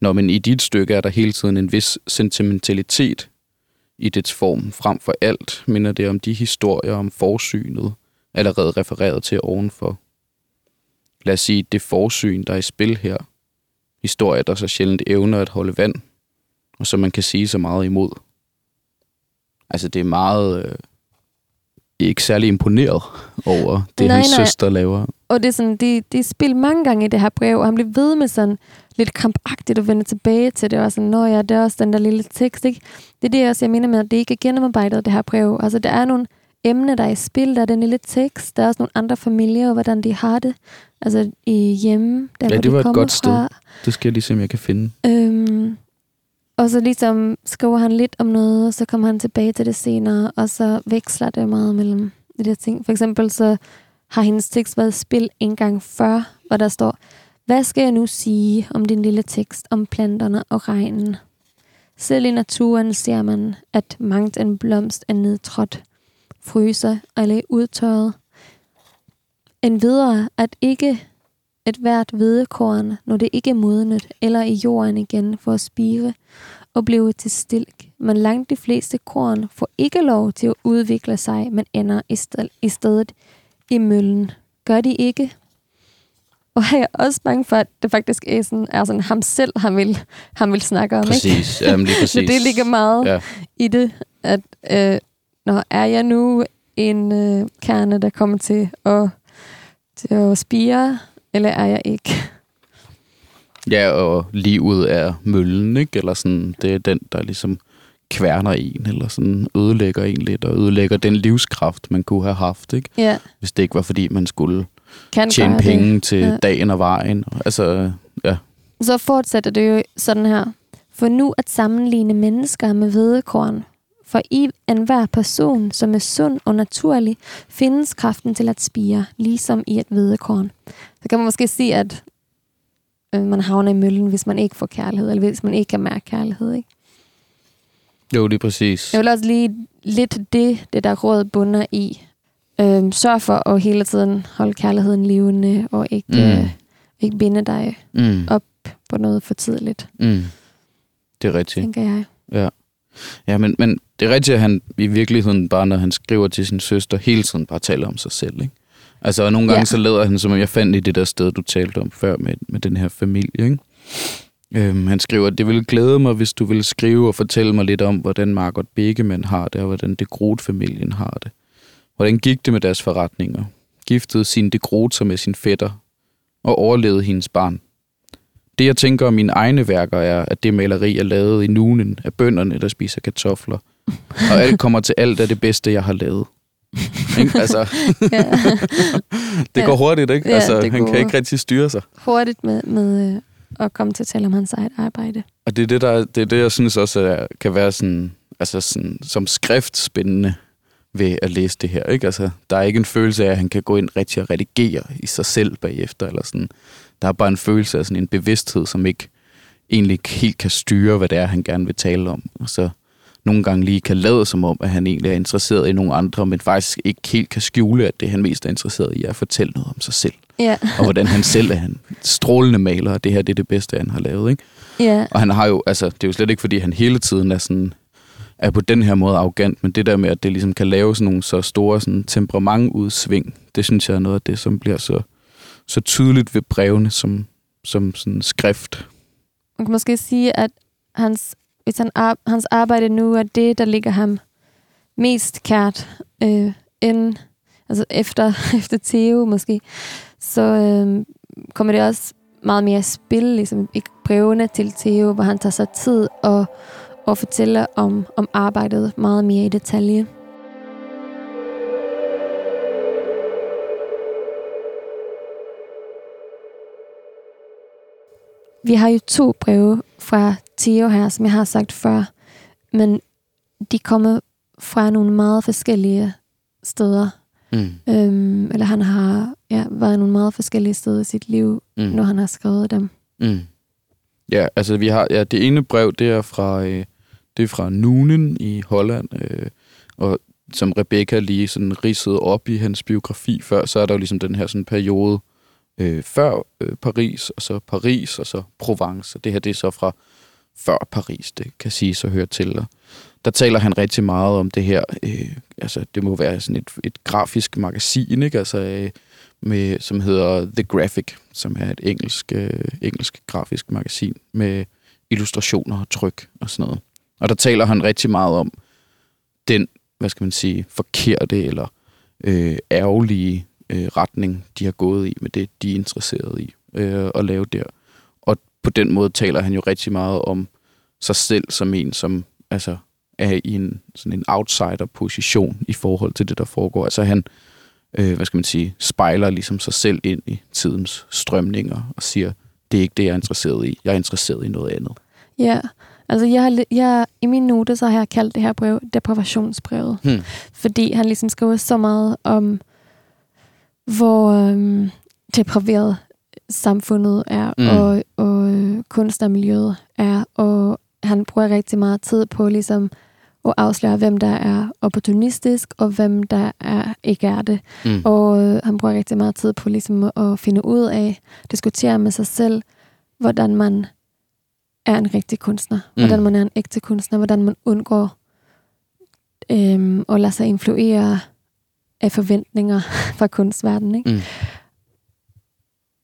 Nå, men i dit stykke er der hele tiden en vis sentimentalitet i dets form. Frem for alt minder det om de historier om forsynet, allerede refereret til ovenfor. Lad os sige, det forsyn, der er i spil her. Historier, der så sjældent evner at holde vand, og som man kan sige så meget imod. Altså, det er meget... Øh, ikke særlig imponeret over det, Nej, hans nej. søster laver. Og det er sådan, de, de spiller mange gange i det her brev, og han bliver ved med sådan lidt krampagtigt at vende tilbage til det, og sådan, nå ja, det er også den der lille tekst, ikke? Det er det også, jeg mener med, at det ikke er gennemarbejdet, det her brev. Altså, der er nogle emne, der er i spil. Der er den lille tekst. Der er også nogle andre familier, og hvordan de har det. Altså i hjemme, der Ja, det de var et kommer godt sted. fra. Det skal jeg lige se, om jeg kan finde. Øhm, og så ligesom skriver han lidt om noget, og så kommer han tilbage til det senere, og så veksler det meget mellem de der ting. For eksempel så har hendes tekst været spil en gang før, hvor der står, hvad skal jeg nu sige om din lille tekst om planterne og regnen? Selv i naturen ser man, at mangt en blomst er nedtrådt, fryser eller udtørret. En videre, at ikke et hvert hvedekorn, når det ikke er modnet, eller i jorden igen for at spire og blive til stilk. Men langt de fleste korn får ikke lov til at udvikle sig, men ender i, sted, i stedet i møllen. Gør de ikke? Og jeg er også bange for, at det faktisk er sådan, er sådan ham selv, han vil, han vil snakke om. Ikke? Præcis. Jamen, lige præcis. Det ligger meget Ja. i det, at øh, når er jeg nu en øh, kerne, der kommer til at, til at spire, eller er jeg ikke? Ja, og livet er møllen, ikke? Eller sådan, det er den, der ligesom kværner en, eller sådan ødelægger en lidt, og ødelægger den livskraft, man kunne have haft, ikke? Ja, Hvis det ikke var, fordi man skulle kan tjene penge det. til Ja. dagen og vejen. Altså, ja. Så fortsætter det jo sådan her. For nu at sammenligne mennesker med hvedekorn. For i enhver person, som er sund og naturlig, findes kraften til at spire, ligesom i et hvedekorn. Så kan man måske sige, at øh, man havner i møllen, hvis man ikke får kærlighed, eller hvis man ikke kan mærke kærlighed. Ikke? Jo, lige præcis. Jeg vil også lige lidt det, det der råd bunder i. Øh, sørg for at hele tiden holde kærligheden levende, og ikke, mm. øh, ikke binde dig Mm, op på noget for tidligt, mm. Det er rigtigt. tænker jeg. Ja. Ja, men, men det er rigtigt, at han i virkeligheden bare, når han skriver til sin søster, hele tiden bare taler om sig selv, ikke? Altså, og nogle gange Ja. så lader han, som om jeg fandt i det der sted, du talte om før med, med den her familie, ikke? Øhm, han skriver, det ville glæde mig, hvis du ville skrive og fortælle mig lidt om, hvordan Margot Begemann har det, og hvordan det familien har det. Hvordan gik det med deres forretninger? Giftede sin de Groot med sin fætter, og overlevede hendes barn. Det, jeg tænker om mine egne værker, er, at det maleri er lavet i nunen af bønderne, der spiser kartofler. Og alt kommer til alt af det bedste, jeg har lavet. Ikke? Altså, Ja. det går hurtigt, ikke? Ja, altså, han kan ikke rigtig styre sig. Hurtigt med, med øh, at komme til at tale om hans eget arbejde. Og det er det, der, det, er det jeg synes også er, kan være sådan, altså sådan, som skrift spændende ved at læse det her. Ikke? Altså, der er ikke en følelse af, at han kan gå ind rigtig og redigere i sig selv bagefter. Eller sådan. Der er bare en følelse af sådan en bevidsthed, som ikke egentlig helt kan styre, hvad det er, han gerne vil tale om. Og så nogle gange lige kan lade som om, at han egentlig er interesseret i nogle andre, men faktisk ikke helt kan skjule, at det han mest er interesseret i er at fortælle noget om sig selv. Ja, Og hvordan han selv er en strålende maler, og det her det er det bedste, han har lavet. Ikke? ja, Og han har jo, altså, det er jo slet ikke, fordi han hele tiden er sådan, er på den her måde arrogant, men det der med, at det ligesom kan lave sådan nogle så store sådan, temperamentudsving, det synes jeg er noget af det, som bliver så, så tydeligt ved brevene som, som sådan skrift. man kan måske sige, at hans, hvis han ar- hans arbejde nu er det, der ligger ham mest kært, øh, end, altså efter, efter Theo måske, så øh, kommer det også meget mere spil, ligesom i brevene til Theo, hvor han tager sig tid og, og fortæller om, om arbejdet meget mere i detalje. Vi har jo to breve fra Theo her, som jeg har sagt før, men de kommer fra nogle meget forskellige steder. Mm. Øhm, eller han har ja, været nogle meget forskellige steder i sit liv, Mm. når han har skrevet dem. Mm. Ja, altså vi har, ja, det ene brev, det er fra, øh, det er fra Nunen i Holland, øh, og som Rebecca lige sådan ridsede op i hans biografi før, så er der jo ligesom den her sådan periode øh, før øh, Paris, og så Paris, og så Provence. Og det her, det er så fra før Paris, det kan sige så hører til. Og der taler han rigtig meget om det her, øh, altså det må være sådan et, et grafisk magasin, ikke? Altså, øh, med, som hedder The Graphic, som er et engelsk, øh, engelsk grafisk magasin med illustrationer og tryk og sådan noget. Og der taler han rigtig meget om den, hvad skal man sige, forkerte eller øh, ærgerlige øh, retning, de har gået i med det, de er interesseret i øh, at lave der. Og på den måde taler han jo rigtig meget om sig selv som en, som altså, er i en, sådan en outsider-position i forhold til det, der foregår. Altså han, øh, hvad skal man sige, spejler ligesom sig selv ind i tidens strømninger og siger, det er ikke det, jeg er interesseret i. Jeg er interesseret i noget andet. Ja, altså jeg har, jeg, i min note, så har jeg kaldt det her brev depravationsbrevet. Hmm. Fordi han ligesom skriver så meget om, hvor øhm, depraveret samfundet er, Mm. og, og øh, kunstnermiljøet er, og han bruger rigtig meget tid på ligesom at afsløre, hvem der er opportunistisk, og hvem der er, ikke er det. Mm. Og øh, han bruger rigtig meget tid på ligesom at finde ud af, diskutere med sig selv, hvordan man er en rigtig kunstner, Mm. hvordan man er en ægte kunstner, hvordan man undgår øhm, at lade sig influere af forventninger fra kunstverdenen. Ikke? Mm.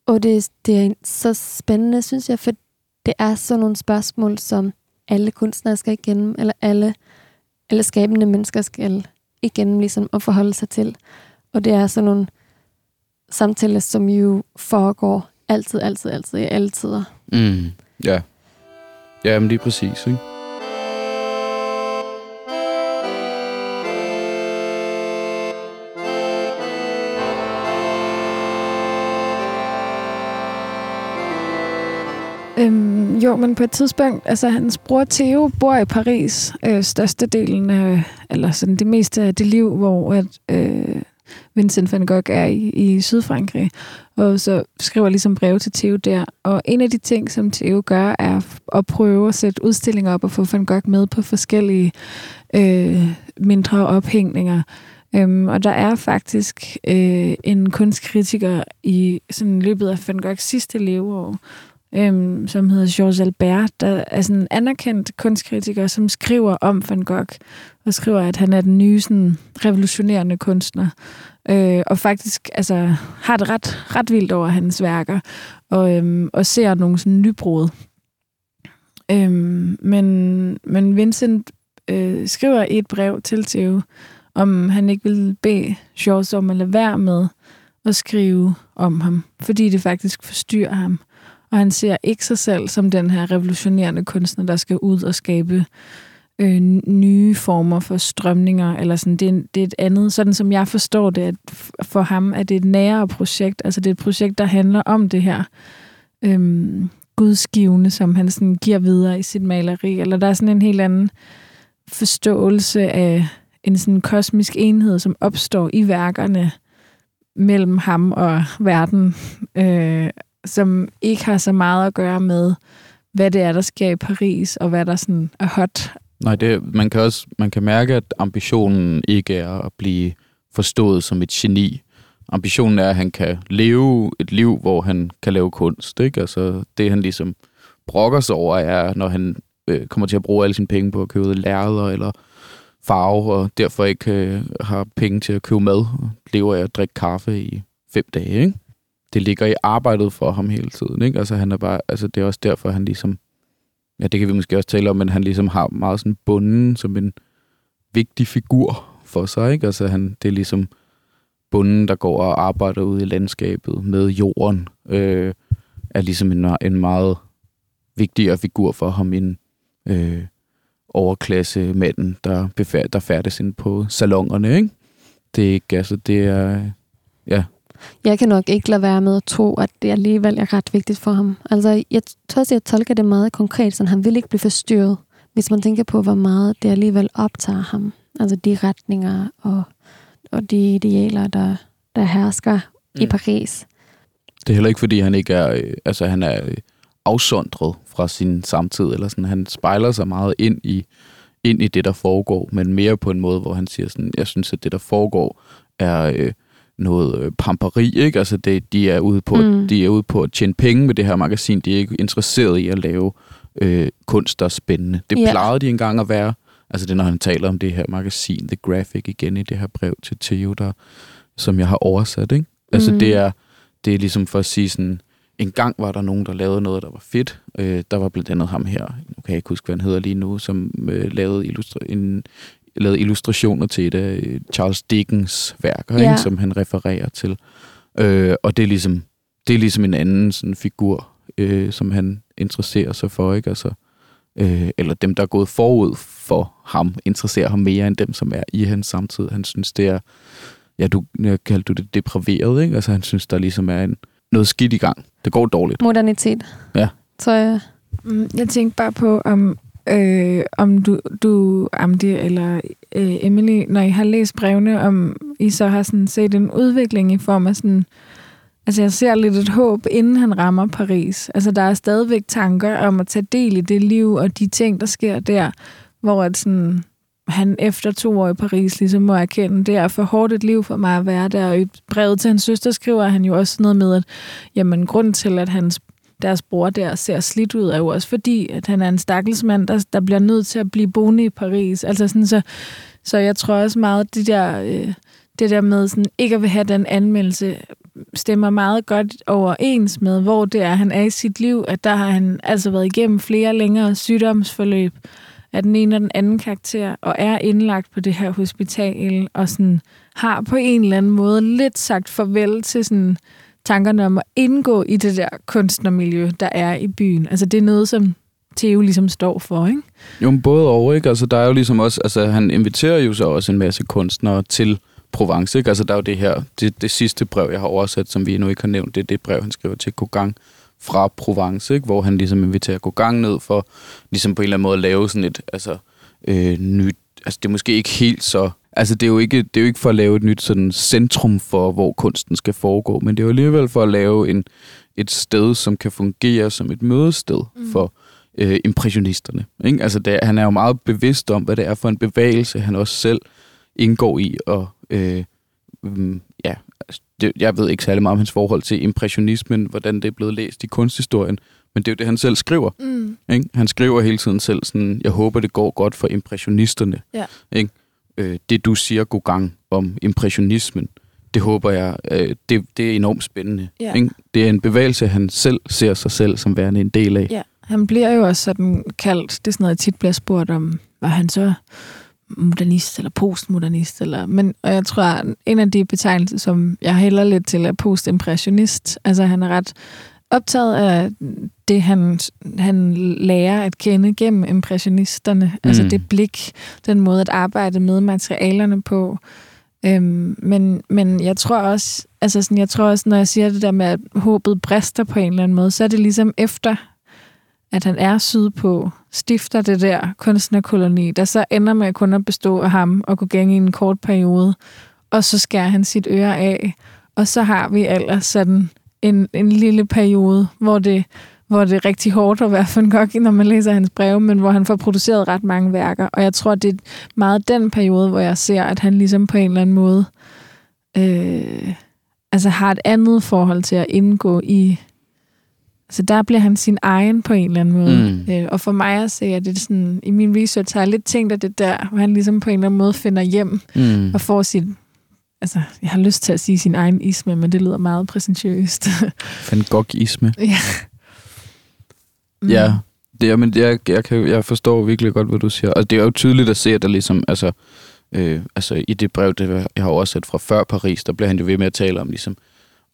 Og det, det er så spændende, synes jeg, for det er sådan nogle spørgsmål, som alle kunstnere skal igennem, eller alle, alle skabende mennesker skal igennem ligesom at forholde sig til. Og det er sådan nogle samtaler, som jo foregår altid, altid, altid, i alle tider. Mm. Ja. Ja, men lige præcis, ikke? Øhm, jo, men på et tidspunkt, altså hans bror Theo bor i Paris, øh, størstedelen af, eller sådan det meste af det liv, hvor at, øh, Vincent van Gogh er i, i Sydfrankrig, og så skriver ligesom breve til Theo der. Og en af de ting, som Theo gør, er at prøve at sætte udstillinger op og få van Gogh med på forskellige øh, mindre ophængninger. Øhm, og der er faktisk øh, en kunstkritiker i sådan løbet af Van Goghs sidste leveår, øhm, som hedder Georges Albert, der er sådan en anerkendt kunstkritiker, som skriver om Van Gogh, og skriver, at han er den nye sådan, revolutionerende kunstner. Øh, og faktisk altså, har det ret, ret vildt over hans værker, og, øhm, og ser nogle sådan nybrud. Øhm, men, men Vincent øh, skriver i et brev til Theo, om han ikke vil bede Georges om at lade være med at skrive om ham, fordi det faktisk forstyrrer ham. Og han ser ikke sig selv som den her revolutionerende kunstner, der skal ud og skabe øh, nye former for strømninger, eller sådan, det er, det er et andet, sådan som jeg forstår det, at for ham er det et nære projekt, altså det er et projekt, der handler om det her øh, gudsgivende, som han sådan giver videre i sit maleri, eller der er sådan en helt anden forståelse af en sådan kosmisk enhed, som opstår i værkerne mellem ham og verden, øh, som ikke har så meget at gøre med, hvad det er, der sker i Paris, og hvad der sådan er hot. Nej, det, man kan også man kan mærke, at ambitionen ikke er at blive forstået som et geni. Ambitionen er, at han kan leve et liv, hvor han kan lave kunst. Ikke? Altså, det, han ligesom brokker sig over, er, når han øh, kommer til at bruge alle sine penge på at købe lærreder eller farve, og derfor ikke øh, har penge til at købe mad, og lever af at drikke kaffe i fem dage. Ikke? Det ligger i arbejdet for ham hele tiden. Ikke? Altså, han er bare, altså, det er også derfor, han ligesom ja, det kan vi måske også tale om, men han ligesom har meget sådan bunden som en vigtig figur for sig, ikke? Altså han, det er ligesom bunden, der går og arbejder ude i landskabet med jorden, øh, er ligesom en, en meget vigtigere figur for ham end øh, overklasse manden, der, befær, der færdes ind på salongerne, ikke? Det er ikke, altså det er, ja, jeg kan nok ikke lade være med at tro, at det alligevel er ret vigtigt for ham. Altså, jeg tror også, jeg tolker det meget konkret, så han vil ikke blive forstyrret, hvis man tænker på, hvor meget det alligevel optager ham. Altså de retninger og, og de idealer, der, der hersker mm. i. Paris. Det er heller ikke, fordi han ikke er, øh, altså han er øh, afsondret fra sin samtid, eller sådan, han spejler sig meget ind i, ind i det, der foregår, men mere på en måde, hvor han siger sådan, jeg synes, at det, der foregår, er øh, noget øh, pamperi, ikke? Altså, det, de, er ude på, Mm. de er ude på at tjene penge med det her magasin, de er ikke interesseret i at lave øh, kunst, der er spændende. Det Ja. plejede de engang at være. Altså, det når han taler om det her magasin, The Graphic, igen i det her brev til Theo, der, som jeg har oversat, ikke? Altså, Mm. det er det er ligesom for at sige sådan, en gang var der nogen, der lavede noget, der var fedt. Øh, der var blandt andet ham her, nu kan jeg ikke huske, hvad han hedder lige nu, som øh, lavede, illustra- en, lavede illustrationer til et af øh, Charles Dickens værker, Ja. ikke, som han refererer til. Øh, og det er ligesom, det er ligesom en anden sådan figur, øh, som han interesserer sig for, ikke? Altså, øh, eller dem, der er gået forud for ham, interesserer ham mere end dem, som er i hans samtid. Han synes, det er, ja, du kaldte du det depraveret, ikke? Altså han synes, der ligesom er en, noget skidt i gang. Det går dårligt. Modernitet. Ja. Så jeg... Mm, Jeg tænkte bare på, om, øh, om du, du Amdi eller øh, Emily, når I har læst brevene, om I så har sådan set en udvikling i form af sådan... Altså, jeg ser lidt et håb, inden han rammer Paris. Altså, der er stadigvæk tanker om at tage del i det liv og de ting, der sker der, hvor at sådan, han efter to år i Paris ligesom må erkende, det er for hårdt et liv for mig at være der. Og i brevet til hans søster skriver han jo også noget med, at jamen, grund til, at hans deres bror der ser slidt ud, er jo også fordi, at han er en stakkelsmand, der, der bliver nødt til at blive boende i Paris. Altså sådan, så, så jeg tror også meget, det der, øh, det der med sådan, ikke at vil have den anmeldelse, stemmer meget godt overens med, hvor det er, han er i sit liv, at der har han altså været igennem flere længere sygdomsforløb af den ene og den anden karakter, og er indlagt på det her hospital, og sådan, har på en eller anden måde lidt sagt farvel til sådan, tankerne om at indgå i det der kunstnermiljø, der er i byen. Altså det er noget, som Theo ligesom står for, ikke? Jo, men både over, ikke? Altså, der er jo ligesom også, altså, han inviterer jo så også en masse kunstnere til Provence, ikke? Altså, der er jo det her, det, det sidste brev, jeg har oversat, som vi endnu ikke har nævnt, det er det brev, han skriver til Gauguin fra Provence, ikke? Hvor han ligesom inviterer Gauguin ned for, ligesom på en eller anden måde at lave sådan et, altså, øh, nyt, altså, det er måske ikke helt så Altså, det er, jo ikke, det er jo ikke for at lave et nyt sådan, centrum for, hvor kunsten skal foregå, men det er jo alligevel for at lave en, et sted, som kan fungere som et mødested mm. for øh, impressionisterne. Ikke? Altså, det, han er jo meget bevidst om, hvad det er for en bevægelse, han også selv indgår i. Og øh, mm, ja, altså, det, jeg ved ikke særlig meget om hans forhold til impressionismen, hvordan det er blevet læst i kunsthistorien, men det er jo det, han selv skriver. Mm. Ikke? Han skriver hele tiden selv sådan, jeg håber, det går godt for impressionisterne. Ja. Ikke? Øh, det, du siger, Gauguin, om impressionismen, det håber jeg, øh, det, det er enormt spændende. Ja. Ikke? Det er en bevægelse, han selv ser sig selv som værende en del af. Ja, han bliver jo også sådan kaldt, det er sådan noget, jeg tit bliver spurgt om, var han så modernist eller postmodernist, eller, men og jeg tror, en af de betegnelser, som jeg hælder lidt til, er postimpressionist. Altså han er ret optaget af det, han, han lærer at kende gennem impressionisterne. Mm. Altså det blik, den måde at arbejde med materialerne på. Øhm, men, men jeg tror også, altså sådan, jeg tror også, når jeg siger det der med, at håbet brister på en eller anden måde, så er det ligesom efter, at han er sydpå, stifter det der kunstnerkoloni, der så ender med kun at bestå af ham og gå gang i en kort periode, og så skærer han sit øre af, og så har vi ellers sådan en, en lille periode, hvor det, hvor det er rigtig hårdt at være Van Gogh, når man læser hans breve, men hvor han får produceret ret mange værker. Og jeg tror, det er meget den periode, hvor jeg ser, at han ligesom på en eller anden måde øh, altså har et andet forhold til at indgå i... Altså der bliver han sin egen på en eller anden måde. Mm. Øh, og for mig at se, at det sådan, i min research har jeg lidt tænkt, at det der, hvor han ligesom på en eller anden måde finder hjem Mm. og får sit altså, jeg har lyst til at sige sin egen isme, men det lyder meget præsentiøst. Van Gogh-isme. ja. Mm. Ja, det er, men jeg, jeg, kan, jeg forstår virkelig godt, hvad du siger. Og det er jo tydeligt at se, at der ligesom, altså, øh, altså i det brev, det jeg har oversat fra før Paris, der bliver han jo ved med at tale om, ligesom,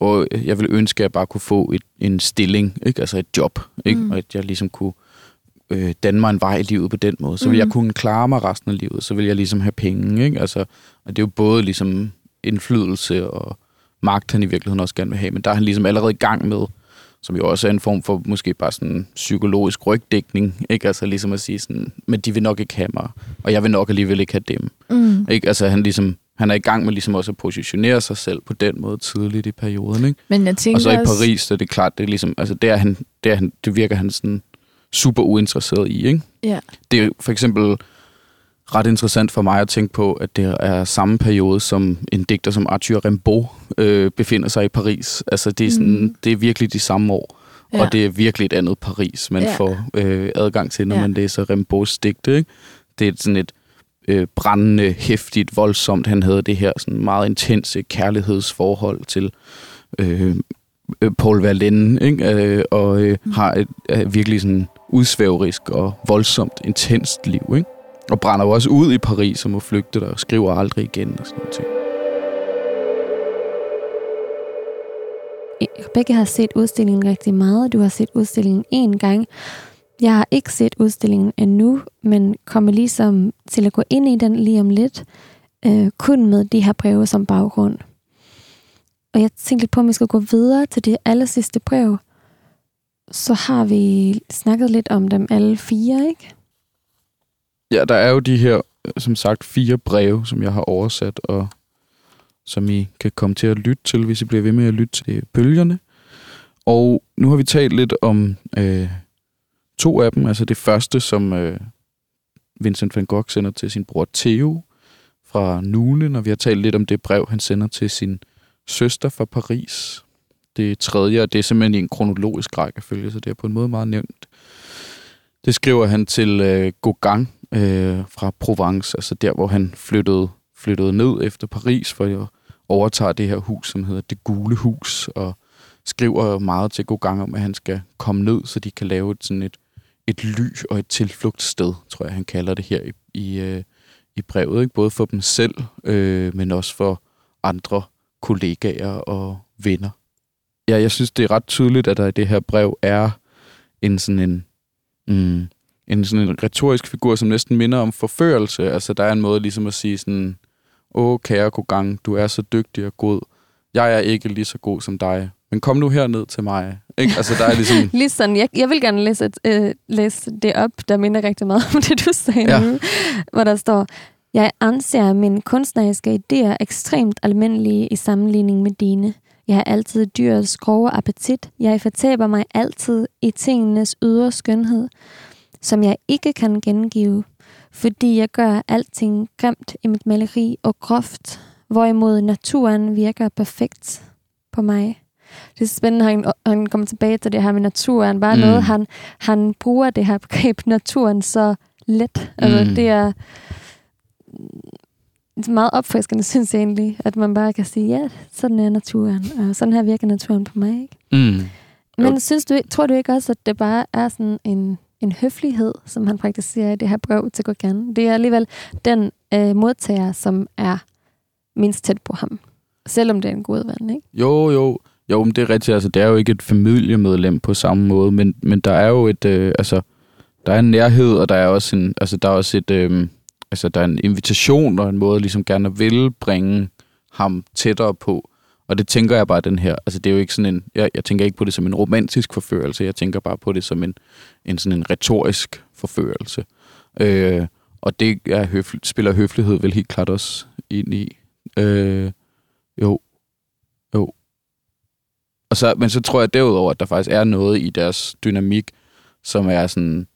og jeg ville ønske, at jeg bare kunne få et, en stilling, ikke? altså et job, ikke? Mm. og at jeg ligesom kunne øh, danne mig en vej i livet på den måde. Så ville Mm. jeg kunne klare mig resten af livet, så ville jeg ligesom have penge. Ikke? Altså, og det er jo både ligesom indflydelse og magt, han i virkeligheden også gerne vil have, men der er han ligesom allerede i gang med, som jo også er en form for måske bare sådan psykologisk rygdækning, ikke? Altså ligesom at sige sådan, men de vil nok ikke have mig, og jeg vil nok alligevel ikke have dem. Mm. Ikke? Altså han ligesom, han er i gang med ligesom også at positionere sig selv på den måde tidligt i perioden, ikke? Men jeg tænker Og så i Paris, så er det klart, det er ligesom, altså det, er han, det, er han, det virker han sådan super uinteresseret i, ikke? Ja. Det er for eksempel ret interessant for mig at tænke på, at det er samme periode, som en digter som Arthur Rimbaud øh, befinder sig i Paris. Altså det er, sådan, Mhm. det er virkelig de samme år, Ja. og det er virkelig et andet Paris, man Ja. får øh, adgang til, når Ja. man læser Rimbauds digte. Ikke? Det er sådan et øh, brændende, hæftigt, voldsomt. Han havde det her sådan meget intense kærlighedsforhold til øh, øh, Paul Verlaine, ikke? Øh, og øh, Mm. har et øh, virkelig sådan udsvæverisk og voldsomt, intenst liv, ikke? Og brænder jo også ud i Paris og må flygte der og skriver aldrig igen og sådan noget ting. Rebecca har set udstillingen rigtig meget. Du har set udstillingen en gang. Jeg har ikke set udstillingen endnu, men kommer ligesom til at gå ind i den lige om lidt, øh, kun med de her breve som baggrund. Og jeg tænkte lidt på, om vi skal gå videre til det aller sidste brev. Så har vi snakket lidt om dem alle fire, ikke? Ja, der er jo de her, øh, som sagt, fire breve, som jeg har oversat, og som I kan komme til at lytte til, hvis I bliver ved med at lytte til bølgerne. Og nu har vi talt lidt om øh, to af dem. Altså det første, som øh, Vincent van Gogh sender til sin bror Theo fra Nulen, og vi har talt lidt om det brev, han sender til sin søster fra Paris. Det tredje, og det er simpelthen i en kronologisk rækkefølge, så det er på en måde meget nemt. Det skriver han til øh, Gauguin øh, fra Provence, altså der, hvor han flyttede, flyttede ned efter Paris for at overtage det her hus, som hedder Det Gule Hus, og skriver meget til Gauguin om, at han skal komme ned, så de kan lave et, sådan et, et ly og et tilflugtssted, tror jeg, han kalder det her i, i, øh, i brevet. Ikke? Både for dem selv, øh, men også for andre kollegaer og venner. Ja, jeg synes, det er ret tydeligt, at der i det her brev er en sådan en, mm, en sådan en retorisk figur, som næsten minder om forførelse. Altså, der er en måde ligesom at sige sådan, åh, kære Gauguin, du er så dygtig og god. Jeg er ikke lige så god som dig, men kom nu herned til mig. Ikke? Altså, der er ligesom... Lige sådan, jeg, jeg vil gerne læse, et, øh, læse det op, der minder rigtig meget om det, du sagde Ja. nu, hvor der står, jeg anser mine kunstneriske idéer ekstremt almindelige i sammenligning med dine. Jeg har altid dyrets grove appetit. Jeg fortaber mig altid i tingenes ydre skønhed, som jeg ikke kan gengive, fordi jeg gør alting grimt i mit maleri og groft, hvorimod naturen virker perfekt på mig. Det er spændende, han, han kommer tilbage til det her med naturen. Bare Mm. noget, han, han bruger det her begreb naturen så let. Altså, Mm. det er det er meget opfriskende, synes jeg egentlig, at man bare kan sige, ja, sådan er naturen, og sådan her virker naturen på mig. Ikke? Mm. Men Jo. synes du, tror du ikke også, at det bare er sådan en, en høflighed, som han praktiserer i det her brev til Gauguin? Det er alligevel den øh, modtager, som er mindst tæt på ham. Selvom det er en god ven, ikke? Jo, jo. Jo, men det er rigtigt. Altså, det er jo ikke et familiemedlem på samme måde, men, men der er jo et, øh, altså, der er en nærhed, og der er også en, altså, der er også et, øh, altså, der er en invitation og en måde, ligesom gerne vil bringe ham tættere på. Og det tænker jeg bare, den her, altså det er jo ikke sådan en, jeg, jeg tænker ikke på det som en romantisk forførelse, jeg tænker bare på det som en, en sådan en retorisk forførelse. Øh, og det er høfl- spiller høflighed vel helt klart også ind i. Øh, jo, jo. Og så, men så tror jeg derudover, at der faktisk er noget i deres dynamik, som er sådan,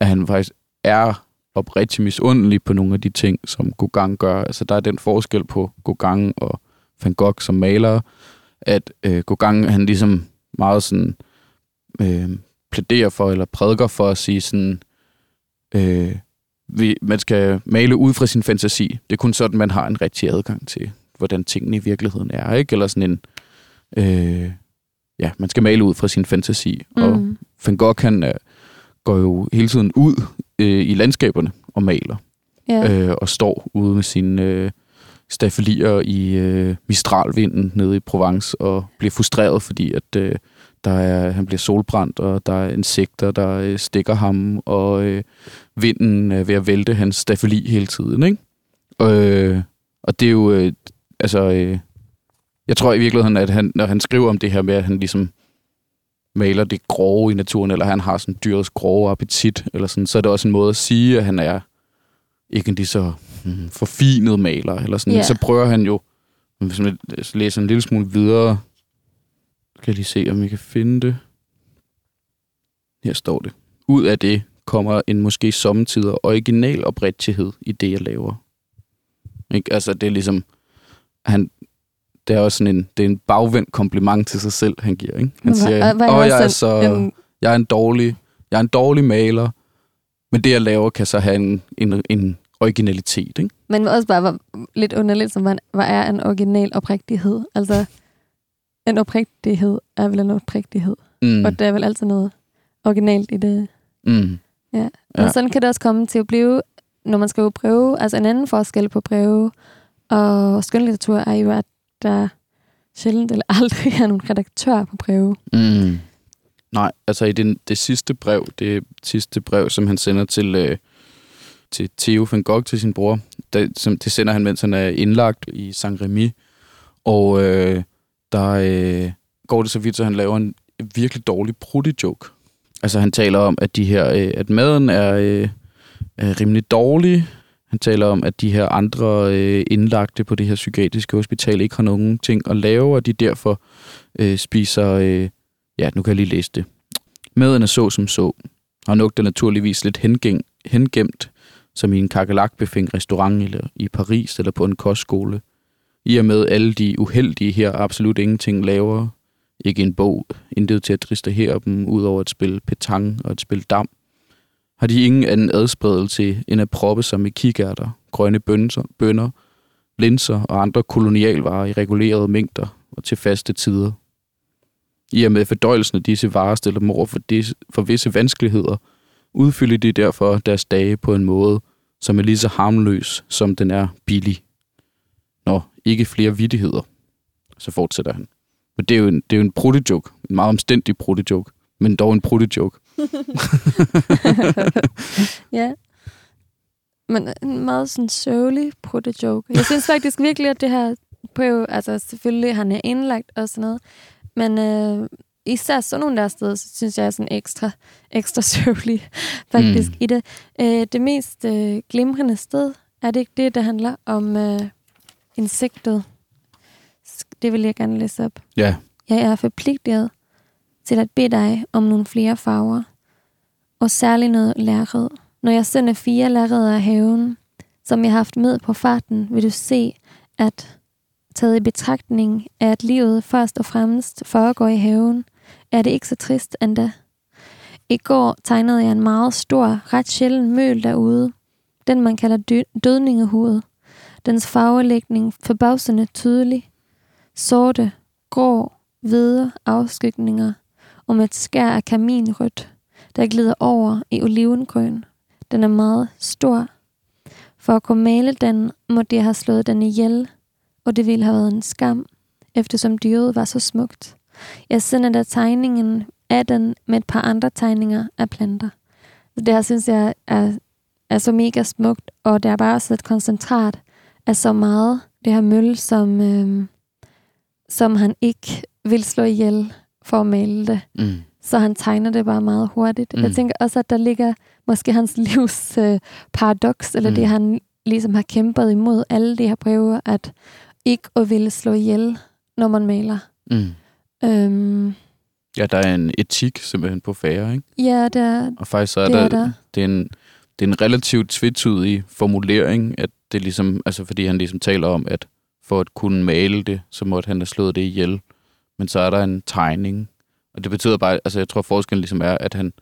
at han faktisk er oprigtig misundelig på nogle af de ting, som Gauguin gør. Altså der er den forskel på Gauguin og Van Gogh som maler, at øh, Gauguin han ligesom meget sådan øh, plæderer for, eller prædiker for at sige sådan, øh, vi, man skal male ud fra sin fantasi. Det er kun sådan, man har en rigtig adgang til, hvordan tingene i virkeligheden er, ikke? Eller sådan en, øh, ja, man skal male ud fra sin fantasi. Mm. Og Mm. Van Gogh, han øh, går jo hele tiden ud øh, i landskaberne og maler, Ja. øh, og står ude med sine øh, stafelier i øh, mistralvinden nede i Provence, og bliver frustreret, fordi at øh, der er, han bliver solbrændt, og der er insekter, der øh, stikker ham, og øh, vinden er ved at vælte hans stafeli hele tiden. Ikke? Øh, og det er jo, øh, altså, øh, jeg tror i virkeligheden, at han, når han skriver om det her med, at han ligesom maler det grove i naturen, eller han har sådan dyrets grove appetit, eller sådan, så er det også en måde at sige, at han er ikke en lige så forfinet maler, eller sådan. Ja. Så prøver han jo, hvis man læser en lille smule videre, skal jeg lige se, om vi kan finde det. Her står det. Ud af det kommer en måske sommetider original oprigtighed i det, jeg laver. Ikke? Altså, det er ligesom, han, det er også sådan en, det er en bagvendt kompliment til sig selv, han giver. Ikke? Han siger, hvad åh, jeg er, så, en- jeg er en dårlig, jeg er en dårlig maler, men det, jeg laver, kan så have en, en, en originalitet. Ikke? Men også bare var lidt underligt, som man, hvad er en original oprigtighed? Altså, en oprigtighed er vel en oprigtighed. Mm. Og der er vel altid noget originalt i det. Mm. Ja. Ja. Men sådan kan det også komme til at blive, når man skriver breve. Altså en anden forskel på breve og skønlitteratur er jo, at der sjældent eller aldrig er nogen redaktør på breve. Mm. Nej, altså i den, det sidste brev, det sidste brev, som han sender til, øh, til Theo van Gogh, til sin bror, det, som, det sender han, mens han er indlagt i Saint-Remy. Og øh, der øh, går det så vidt, så han laver en virkelig dårlig joke. Altså han taler om, at de her, øh, at maden er, øh, er rimelig dårlig. Han taler om, at de her andre øh, indlagte på det her psykiatriske hospital ikke har nogen ting at lave, og de derfor øh, spiser... Øh, ja, nu kan jeg lige læse det. Maden er så som så, og nok naturligvis lidt hengæng, hengemt, som i en kakelakbefængt restaurant eller i Paris eller på en kostskole. I og med alle de uheldige her absolut ingenting laver. Ikke en bog, intet til at distrahere dem, udover at spille petang og at spille dam. Har de ingen anden adspredelse end at proppe sig med kikærter, grønne bønser, bønner, linser og andre kolonialvarer i regulerede mængder og til faste tider. I og med fordøjelsen af disse varer stiller dem over for, disse, for visse vanskeligheder, udfylder de derfor deres dage på en måde, som er lige så harmløs, som den er billig. Nå, ikke flere vidtigheder. Så fortsætter han. Men det er jo en, det er jo en protejoke. En meget omstændig protejoke. Men dog en protejoke. ja. Men en meget sådan sørgelig joke. Jeg synes faktisk virkelig, at det her brev, altså selvfølgelig, han er indlagt og sådan noget, men øh, især sådan nogle der steder, så synes jeg er sådan ekstra, ekstra sørgelig faktisk mm. i det. Øh, det mest øh, glimrende sted, er det ikke det, der handler om øh, insektet? Det vil jeg gerne læse op. Ja. Jeg er forpligtet til at bede dig om nogle flere farver, og særligt noget lærred. Når jeg sender fire lærreder af haven, som jeg har haft med på farten, vil du se, at taget i betragtning af, at livet først og fremmest foregår i haven, er det ikke så trist endda. I går tegnede jeg en meget stor, ret sjælden møl derude, den man kalder dø- dødningehudet. Dens farvelægning forbavsende tydelig. Sorte, grå, hvide afskygninger og med et skær af kaminrødt, der glider over i olivengrøn. Den er meget stor. For at kunne male den, må jeg have slået den ihjel, og det ville have været en skam, eftersom dyret var så smukt. Jeg sender der tegningen af den med et par andre tegninger af planter. Det her synes jeg er, er så mega smukt, og det er bare også et koncentrat af så meget det her møl, som, øh, som han ikke vil slå ihjel for at male det. Mm. Så han tegner det bare meget hurtigt. Mm. Jeg tænker også, at der ligger måske hans livs øh, paradoks, eller mm. det han ligesom har kæmpet imod alle de her prøver, at ikke at ville slå ihjel, når man maler. Mm. Øhm, Ja, der er en etik simpelthen på færre, ikke? ja, der, Og faktisk så er Det der, er der. Det, er en, det er en relativt tvetydig formulering, at det ligesom, altså fordi han ligesom taler om, at for at kunne male det, så måtte han have slået det ihjel. Men så er der en tegning. Og det betyder bare, altså jeg tror forskellen ligesom er, at han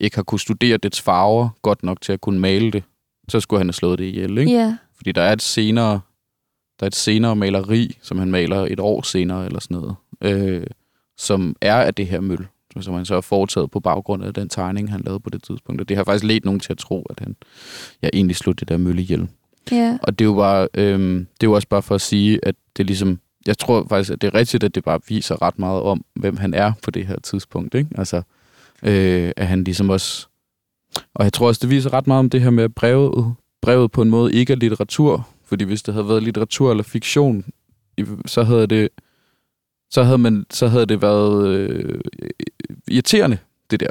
ikke har kunne studere dets farver godt nok til at kunne male det. Så skulle han have slået det ihjel, ikke? ja, Fordi der er et senere, der er et senere maleri, som han maler et år senere eller sådan noget, øh, som er af det her møl, som han så har foretaget på baggrund af den tegning, han lavede på det tidspunkt. Og det har faktisk ledt nogen til at tro, at han ja, egentlig slog det der møl ihjel. ja, Og det er jo bare, øhm, det er jo også bare for at sige, at det ligesom, jeg tror faktisk, at det er rigtigt, at det bare viser ret meget om, hvem han er på det her tidspunkt, ikke? Altså, øh, at han ligesom også, og jeg tror også, det viser ret meget om det her med, at brevet, brevet på en måde ikke er litteratur, fordi hvis det havde været litteratur eller fiktion, så havde det, så havde, man, så havde det været øh, irriterende, det der.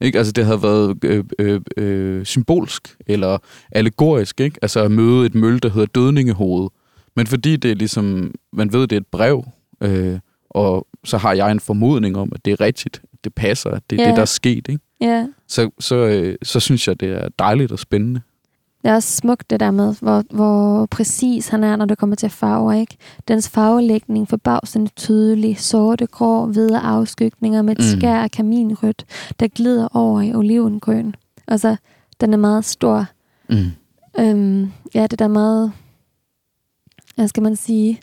Ikke? Altså, det havde været øh, øh, øh, symbolsk eller allegorisk, ikke? Altså at møde et møl, der hedder dødningehoved. Men fordi det er ligesom, man ved, det er et brev, øh, og så har jeg en formodning om, at det er rigtigt, at det passer, at det er Ja. det, der er sket, ikke? ja. Så, så, øh, så synes jeg, det er dejligt og spændende. Det er også smukt det der med, hvor, hvor præcis han er, når det kommer til farver, ikke? Dens farvelægning forbavsende tydelig, sorte, grå, hvide afskygninger med et Mm. skær af kaminrødt, der glider over i olivengrøn. Altså, den er meget stor. Mm. Øhm, ja, det der er meget, hvad skal man sige,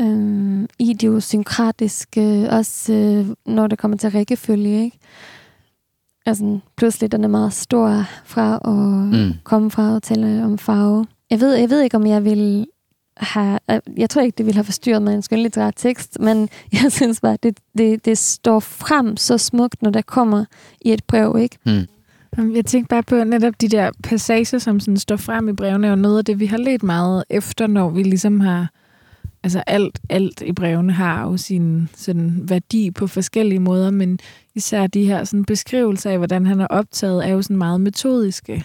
øhm, idiosynkratisk, øh, også øh, når det kommer til rækkefølge, ikke? Altså, pludselig den er meget stor fra at Mm. komme fra at tale om farve. Jeg ved, jeg ved ikke, om jeg vil have, øh, jeg tror ikke, det ville have forstyrret mig en skønlitterær tekst, men jeg synes bare, det, det, det står frem så smukt, når der kommer i et brev, ikke? Mm. Jeg tænkte bare på netop de der passager, som sådan står frem i brevene, og noget af det, vi har let meget efter, når vi ligesom har... Altså alt, alt i brevene har jo sin sådan værdi på forskellige måder, men især de her sådan beskrivelser af, hvordan han er optaget, er jo sådan meget metodiske.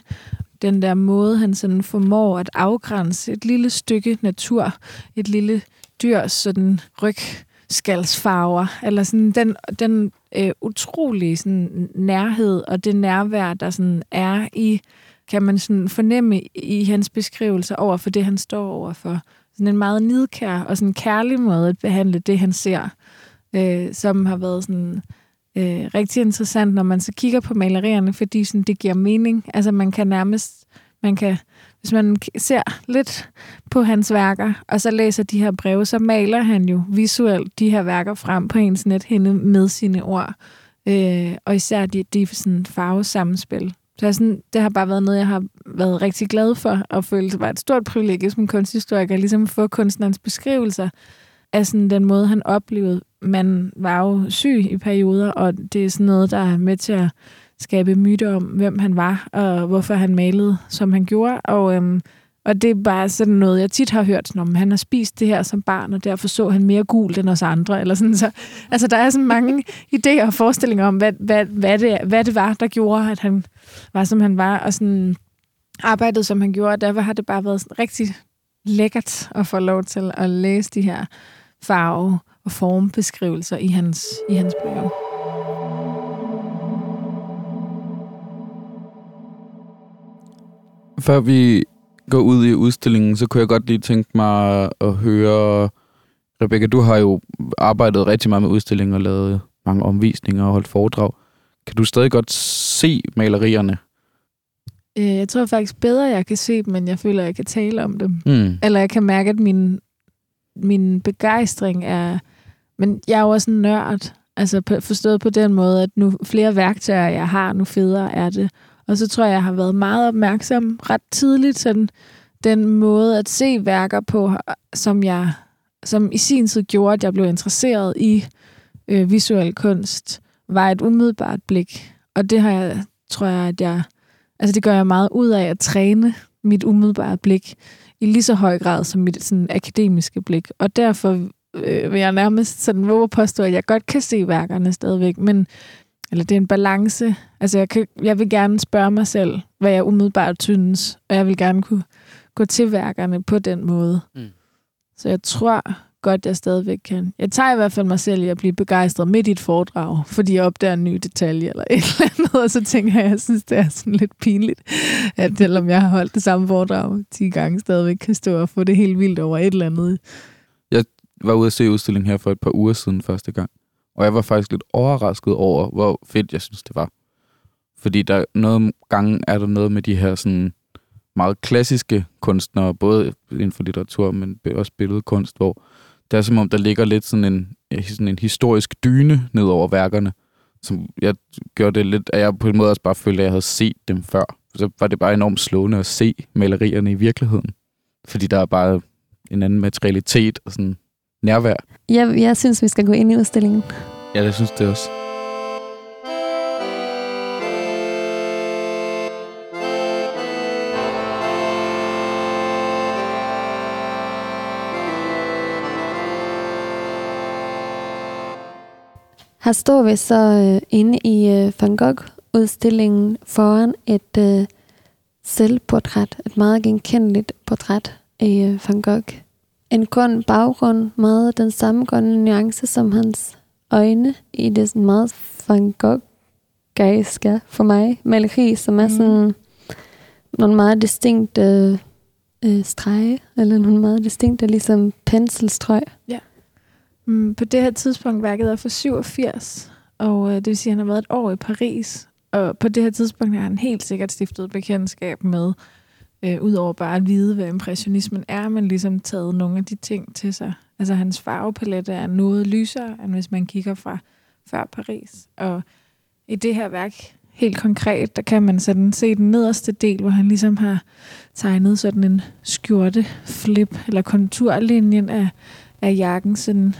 Den der måde, han sådan formår at afgrænse et lille stykke natur, et lille dyrs sådan rygskalsfarver, eller sådan den, den øh, utrolige sådan, nærhed og det nærvær, der sådan er i, kan man sådan fornemme i hans beskrivelser over for det, han står over for. Sådan en meget nidkær og sådan kærlig måde at behandle det, han ser, øh, som har været sådan øh, rigtig interessant, når man så kigger på malerierne, fordi sådan, det giver mening. Altså man kan nærmest, man kan, hvis man ser lidt på hans værker, og så læser de her breve, så maler han jo visuelt de her værker frem på ens nethinde med sine ord. Øh, og især de, de sådan farvesammenspil. Så jeg sådan, det har bare været noget, jeg har været rigtig glad for, og følte, det var et stort privilegie som kunsthistoriker, ligesom at få kunstnerens beskrivelser af sådan den måde, han oplevede. Man var jo syg i perioder, og det er sådan noget, der er med til at skabe myter om, hvem han var, og hvorfor han malede, som han gjorde. Og, øhm, og det er bare sådan noget, jeg tit har hørt, når han har spist det her som barn, og derfor så han mere gult end os andre. Eller sådan, så, altså, der er sådan mange idéer og forestillinger om, hvad, hvad, hvad, det, hvad det var, der gjorde, at han var, som han var, og sådan arbejdede, som han gjorde. Og derfor har det bare været sådan rigtig lækkert at få lov til at læse de her farve- og formbeskrivelser i hans, i hans breve. Før vi går ud i udstillingen, så kunne jeg godt lige tænke mig at høre... Rebecca, du har jo arbejdet rigtig meget med udstillingen og lavet mange omvisninger og holdt foredrag. Kan du stadig godt se malerierne? Øh, Jeg tror faktisk bedre, jeg kan se dem, men jeg føler, jeg kan tale om dem. Mm. Eller jeg kan mærke, at min, min begejstring er... Men jeg er jo også en nørd. Altså på, forstået på den måde, at nu flere værktøjer, jeg har, nu federe er det. Og så tror jeg, jeg har været meget opmærksom ret tidligt, sådan den måde at se værker på, som jeg som i sin tid gjorde, at jeg blev interesseret i øh, visuel kunst, var et umiddelbart blik. Og det har jeg, tror jeg, at jeg... Altså det gør jeg meget ud af at træne mit umiddelbare blik i lige så høj grad som mit sådan, akademiske blik. Og derfor øh, vil jeg nærmest sådan våge påstå, at jeg godt kan se værkerne stadigvæk, men eller det er en balance. Altså jeg, kan, jeg vil gerne spørge mig selv, hvad jeg umiddelbart synes, og jeg vil gerne kunne gå til værkerne på den måde. Mm. Så jeg tror godt, jeg stadigvæk kan. Jeg tager i hvert fald mig selv i at blive begejstret midt i et foredrag, fordi jeg opdager en ny detalje eller et eller andet, og så tænker jeg, at jeg synes, det er sådan lidt pinligt, at selvom jeg har holdt det samme foredrag 10 gange, stadigvæk kan stå og få det helt vildt over et eller andet var ude at se udstillingen her for et par uger siden første gang. Og jeg var faktisk lidt overrasket over, hvor fedt jeg synes, det var. Fordi der nogle gange er der noget med de her sådan meget klassiske kunstnere, både inden for litteratur, men også billedkunst, hvor det er som om, der ligger lidt sådan en, eh, sådan en historisk dyne ned over værkerne, som jeg gjorde det lidt, at jeg på en måde også bare følte, at jeg havde set dem før. Så var det bare enormt slående at se malerierne i virkeligheden. Fordi der er bare en anden materialitet og sådan nærvær. Jeg, jeg synes, vi skal gå ind i udstillingen. Ja, det synes det også. Her står vi så øh, inde i øh, Van Gogh-udstillingen foran et øh, selvportræt, et meget genkendeligt portræt af øh, Van Gogh. En grøn baggrund, meget den samme grønne nuance som hans øjne i det sådan meget Van Gogh-geiske for mig maleri, som er Mhm. sådan nogle meget distinkte øh, strege, eller nogle meget distinkte ligesom penselstrøg. Mm, På det her tidspunkt værket er for 87, og øh, det vil sige, at han har været et år i Paris. Og på det her tidspunkt har han helt sikkert stiftet bekendtskab med, øh, udover bare at vide, hvad impressionismen er, men ligesom taget nogle af de ting til sig. Altså hans farvepalette er noget lysere, end hvis man kigger fra før Paris. Og i det her værk, helt konkret, der kan man sådan se den nederste del, hvor han ligesom har tegnet sådan en skjorte flip, eller konturlinjen af, af jakken, sådan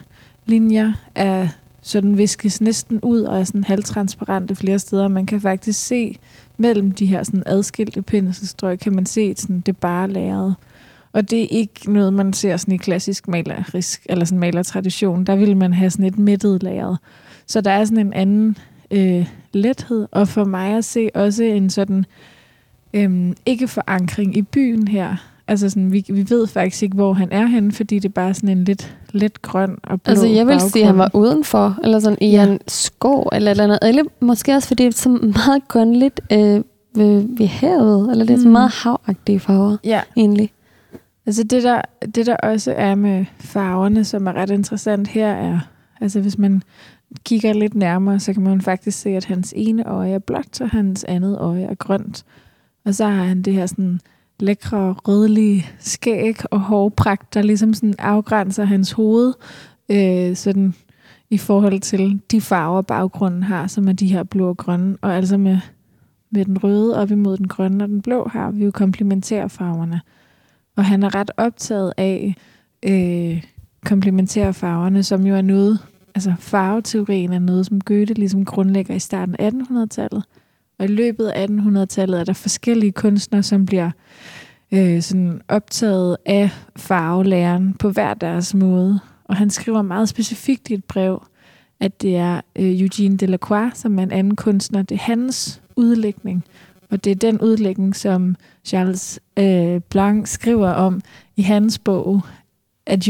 linjer af så den viskes næsten ud og er sådan halvtransparente flere steder. Man kan faktisk se mellem de her sådan adskilte penselstrøg, kan man se sådan det bare lagret. Og det er ikke noget, man ser sådan i klassisk malerisk, eller sådan malertradition. Der vil man have sådan et mættet lagret. Så der er sådan en anden øh, lethed, og for mig at se også en sådan øh, ikke forankring i byen her. Altså sådan, vi, vi ved faktisk ikke, hvor han er henne, fordi det er bare sådan en lidt, lidt grøn og blå Altså, jeg vil sige, at han var udenfor, eller sådan i Ja. en skov, eller eller andet. Eller måske også, fordi det er så meget grønligt øh, ved, ved havet, eller det er så Mm. meget havagtige farver, Ja, egentlig. altså det der, det der også er med farverne, som er ret interessant her, er, altså hvis man kigger lidt nærmere, så kan man faktisk se, at hans ene øje er blåt, og hans andet øje er grønt. Og så har han det her sådan lækre, rødlige skæg og hårpragt, der ligesom sådan afgrænser hans hoved, øh, sådan i forhold til de farver, baggrunden har, som er de her blå og grønne. Og altså med, med den røde op imod den grønne og den blå har vi jo komplementære farverne. Og han er ret optaget af øh, komplementære farverne, som jo er noget, altså farveteorien er noget, som Goethe ligesom grundlægger i starten af 1800-tallet. Og i løbet af 1800-tallet er der forskellige kunstnere, som bliver øh, sådan optaget af farvelæren på hver deres måde. Og han skriver meget specifikt i et brev, at det er øh, Eugene Delacroix, som er en anden kunstner, det er hans udlægning. Og det er den udlægning, som Charles øh, Blanc skriver om i hans bog, at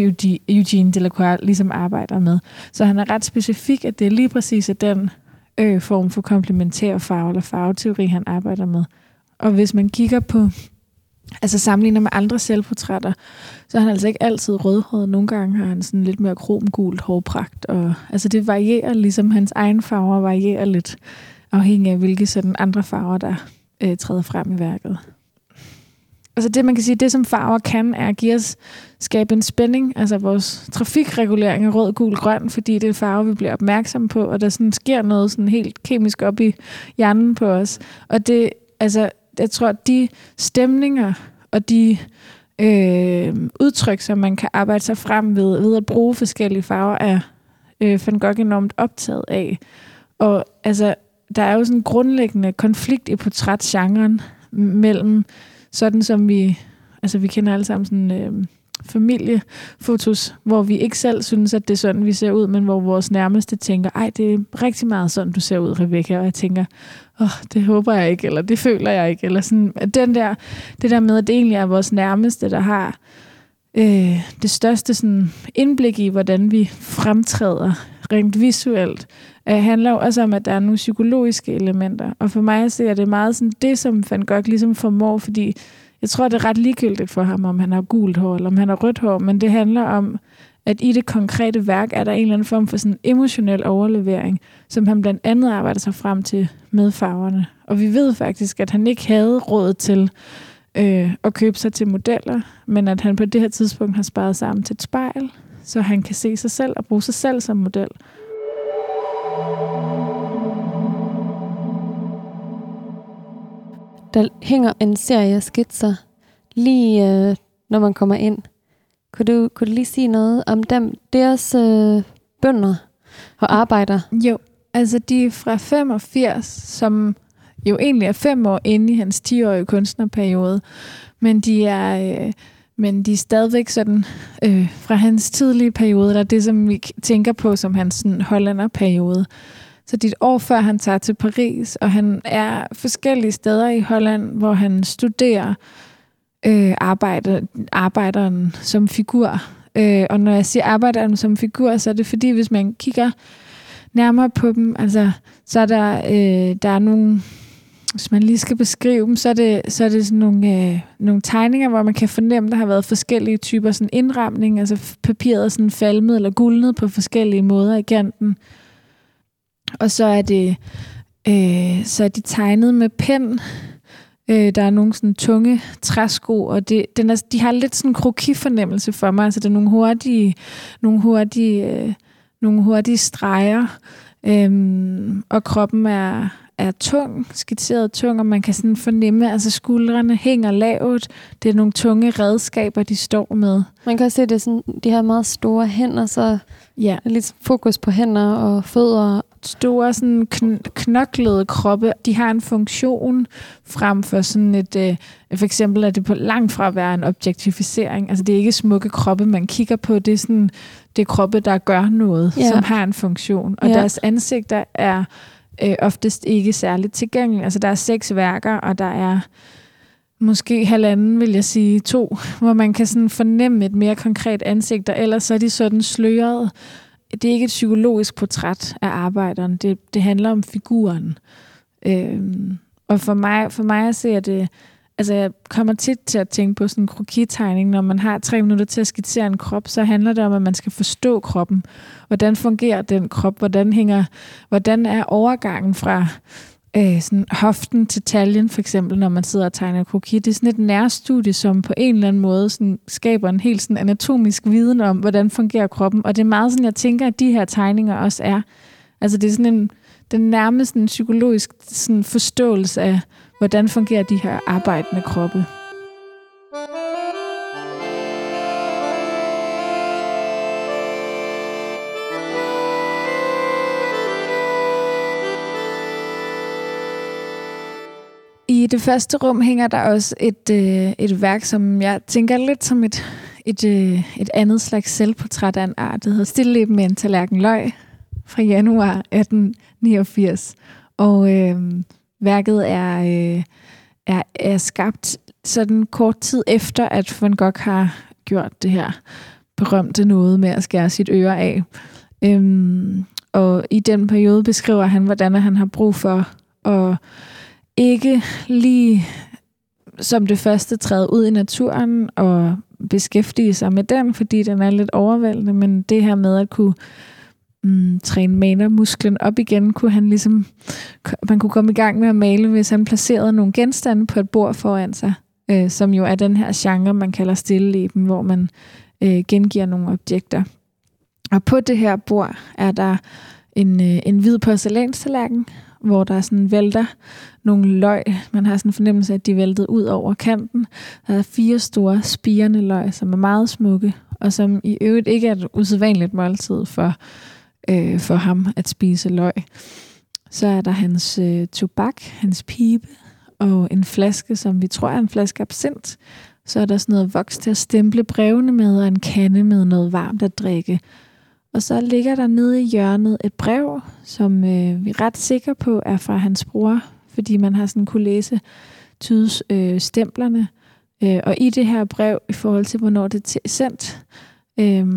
Eugene Delacroix ligesom arbejder med. Så han er ret specifik, at det er lige præcis er den øh, form for komplementær farve eller farveteori, han arbejder med. Og hvis man kigger på, altså sammenligner med andre selvportrætter, så er han altså ikke altid rødhåret. Nogle gange har han sådan lidt mere kromgult hårpragt. Og, altså det varierer, ligesom hans egen farver varierer lidt, afhængig af hvilke sådan andre farver, der øh, træder frem i værket. Altså det, man kan sige, det som farver kan, er at give os, skabe en spænding, altså vores trafikregulering er rød, gul, grøn, fordi det er farve, vi bliver opmærksom på, og der sådan sker noget sådan helt kemisk op i hjernen på os. Og det, altså, jeg tror, at de stemninger og de øh, udtryk, som man kan arbejde sig frem ved, ved at bruge forskellige farver, er øh, Van Gogh enormt optaget af. Og altså, der er jo sådan en grundlæggende konflikt i portrætgenren mellem sådan som vi, altså vi kender alle sammen sådan øh, familiefotos, hvor vi ikke selv synes, at det er sådan, vi ser ud, men hvor vores nærmeste tænker, ej, det er rigtig meget sådan, du ser ud, Rebecca, og jeg tænker, åh, oh, det håber jeg ikke, eller det føler jeg ikke, eller sådan, at den der, det der med, at det egentlig er vores nærmeste, der har øh, det største sådan, indblik i, hvordan vi fremtræder rent visuelt, øh, handler jo også om, at der er nogle psykologiske elementer. Og for mig ser det meget sådan det, som Van Gogh ligesom formår, fordi jeg tror, det er ret ligegyldigt for ham, om han har gult hår eller om han har rødt hår, men det handler om, at i det konkrete værk er der en eller anden form for sådan emotionel overlevering, som han blandt andet arbejder sig frem til med farverne. Og vi ved faktisk, at han ikke havde råd til øh, at købe sig til modeller, men at han på det her tidspunkt har sparet sammen til et spejl, så han kan se sig selv og bruge sig selv som model. Der hænger en serie skitser lige øh, når man kommer ind. Kunne du, kunne du lige sige noget om dem? Deres øh, bønder og arbejder. Jo, altså de er fra 85, som jo egentlig er fem år inde i hans 10-årige kunstnerperiode, men de er, øh, men de er stadigvæk sådan øh, fra hans tidlige periode, der det, som vi tænker på som hans sådan, hollanderperiode. Så dit år før han tager til Paris, og han er forskellige steder i Holland, hvor han studerer øh, arbejde, arbejderen som figur. Øh, og når jeg siger arbejderen som figur, så er det fordi, hvis man kigger nærmere på dem, altså, så er der, øh, der er nogle, hvis man lige skal beskrive dem, så er det, så er det sådan nogle, øh, nogle tegninger, hvor man kan fornemme, der har været forskellige typer sådan indramning, altså papiret er sådan falmet eller guldnet på forskellige måder i kanten. Og så er det øh, så er de tegnet med pen. Øh, der er nogle sådan tunge træsko, og det, den er, de har lidt sådan en krokifornemmelse for mig. Altså det er nogle hurtige, nogle hurtige, øh, nogle hurtige streger, øhm, og kroppen er, er tung, skitseret tung, og man kan sådan fornemme, altså skuldrene hænger lavt. Det er nogle tunge redskaber, de står med. Man kan også se, at det er sådan, de har meget store hænder, så Ja, lidt fokus på hænder og fødder. Store sådan kn- knoklede kroppe, de har en funktion frem for sådan et, øh, for eksempel er det på langt fra at være en objektificering. Altså det er ikke smukke kroppe, man kigger på, det er sådan, det er kroppe, der gør noget, Ja. som har en funktion. Og ja. deres ansigter er øh, oftest ikke særligt tilgængelige. Altså der er seks værker, og der er måske halvanden, vil jeg sige, to, hvor man kan sådan fornemme et mere konkret ansigt, og ellers så er de sådan sløret. Det er ikke et psykologisk portræt af arbejderen, det, det handler om figuren. Øhm, og for mig, for mig at se, at det, altså jeg kommer tit til at tænke på sådan en krokitegning, når man har tre minutter til at skitsere en krop, så handler det om, at man skal forstå kroppen. Hvordan fungerer den krop? Hvordan, hænger, hvordan er overgangen fra øh, sådan hoften til taljen, for eksempel, når man sidder og tegner kroki. Det er sådan et nærstudie, som på en eller anden måde sådan, skaber en helt sådan anatomisk viden om, hvordan fungerer kroppen. Og det er meget sådan, jeg tænker, at de her tegninger også er. Altså det er sådan en, den nærmest en psykologisk sådan forståelse af, hvordan fungerer de her arbejdende kroppe. I det første rum hænger der også et, øh, et værk, som jeg tænker lidt som et, et, øh, et andet slags selvportræt af en art. Det hedder Stille med en tallerken løg fra januar 1889. Og øh, værket er, øh, er, er skabt sådan kort tid efter, at Van Gogh har gjort det her berømte noget med at skære sit øre af. Øhm, og i den periode beskriver han, hvordan han har brug for at ikke lige som det første træde ud i naturen og beskæftige sig med den, fordi den er lidt overvældende, men det her med at kunne mm, træne malermusklen op igen, kunne han ligesom, man kunne komme i gang med at male, hvis han placerede nogle genstande på et bord foran sig, øh, som jo er den her genre, man kalder stilleleben, hvor man øh, gengiver nogle objekter. Og på det her bord er der en, øh, en hvid porcelænstallerken, hvor der sådan vælter nogle løg. Man har sådan en fornemmelse af, at de væltede ud over kanten. Der er fire store spirende løg, som er meget smukke, og som i øvrigt ikke er et usædvanligt måltid for, øh, for ham at spise løg. Så er der hans øh, tobak, hans pibe, og en flaske, som vi tror er en flaske absint. Så er der sådan noget voks til at stemple brevene med, og en kande med noget varmt at drikke. Og så ligger der nede i hjørnet et brev, som øh, vi er ret sikre på er fra hans bror, fordi man har sådan kunne læse tydes øh, stemplerne. Øh, og i det her brev, i forhold til hvornår det er sendt, øh,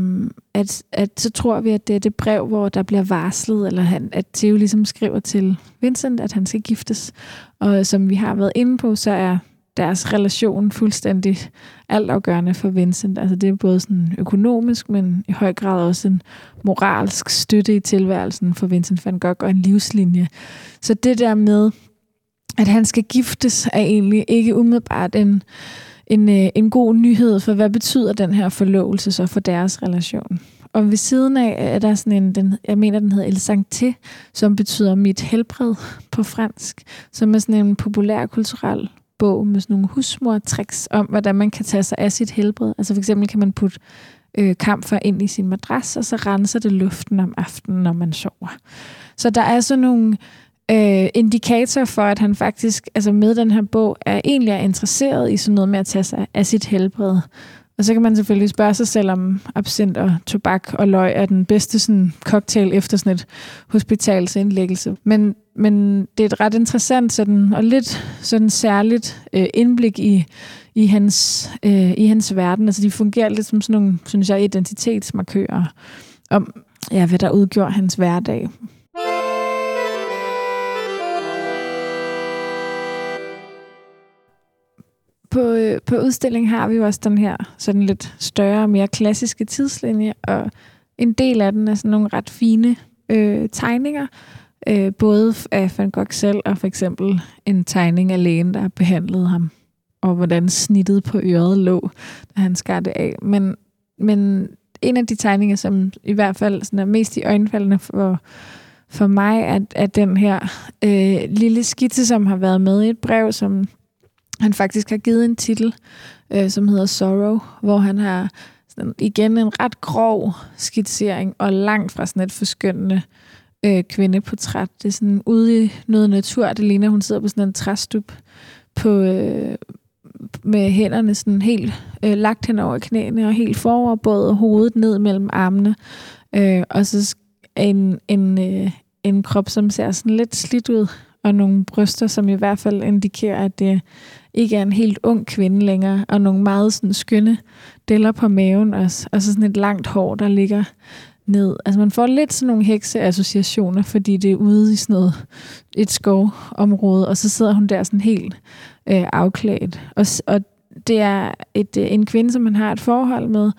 at, at så tror vi, at det er det brev, hvor der bliver varslet, eller han, at Theo ligesom skriver til Vincent, at han skal giftes. Og som vi har været inde på, så er deres relation fuldstændig altafgørende for Vincent. Altså det er både sådan økonomisk, men i høj grad også en moralsk støtte i tilværelsen for Vincent van Gogh og en livslinje. Så det der med, at han skal giftes, er egentlig ikke umiddelbart en, en, øh, en god nyhed, for hvad betyder den her forlovelse så for deres relation? Og ved siden af er der sådan en, den, jeg mener, den hedder El Sancté, som betyder mit helbred på fransk, som er sådan en populær kulturel bog med sådan nogle husmortricks om, hvordan man kan tage sig af sit helbred. Altså for eksempel kan man putte øh, kamfer ind i sin madras, og så renser det luften om aftenen, når man sover. Så der er sådan nogle øh, indikator for, at han faktisk altså med den her bog er egentlig er interesseret i sådan noget med at tage sig af sit helbred. Og så kan man selvfølgelig spørge sig selv, om absint og tobak og løg er den bedste sådan, cocktail efter sådan et hospitalsindlæggelse. Men, men det er et ret interessant sådan, og lidt sådan særligt øh, indblik i, i, hans, øh, i hans verden. Altså de fungerer lidt som sådan nogle, synes jeg, identitetsmarkører om, ja, hvad der udgjorde hans hverdag. På, øh, på udstillingen har vi jo også den her sådan lidt større, mere klassiske tidslinje, og en del af den er sådan nogle ret fine øh, tegninger, øh, både af Van Gogh selv, og for eksempel en tegning af lægen, der behandlede ham, og hvordan snittet på øret lå, da han skar det af. Men, men en af de tegninger, som i hvert fald sådan er mest i øjenfaldene for, for mig er, er den her øh, lille skitse, som har været med i et brev, som han faktisk har givet en titel, øh, som hedder Sorrow, hvor han har sådan, igen en ret grov skitsering, og langt fra sådan et forskyndende øh, kvindeportræt. Det er sådan ude i noget natur, det ligner, hun sidder på sådan en træstup på, øh, med hænderne sådan helt øh, lagt hen over knæene og helt forover, både hovedet ned mellem armene. Øh, og så en, en, øh, en krop, som ser sådan lidt slidt ud, og nogle bryster, som i hvert fald indikerer, at det ikke er en helt ung kvinde længere, og nogle meget sådan skønne deller på maven også, og så sådan et langt hår, der ligger ned. Altså man får lidt sådan nogle hekseassociationer, fordi det er ude i sådan noget, et skovområde, og så sidder hun der sådan helt øh, afklædt. Og, og det er et, øh, en kvinde, som man har et forhold med,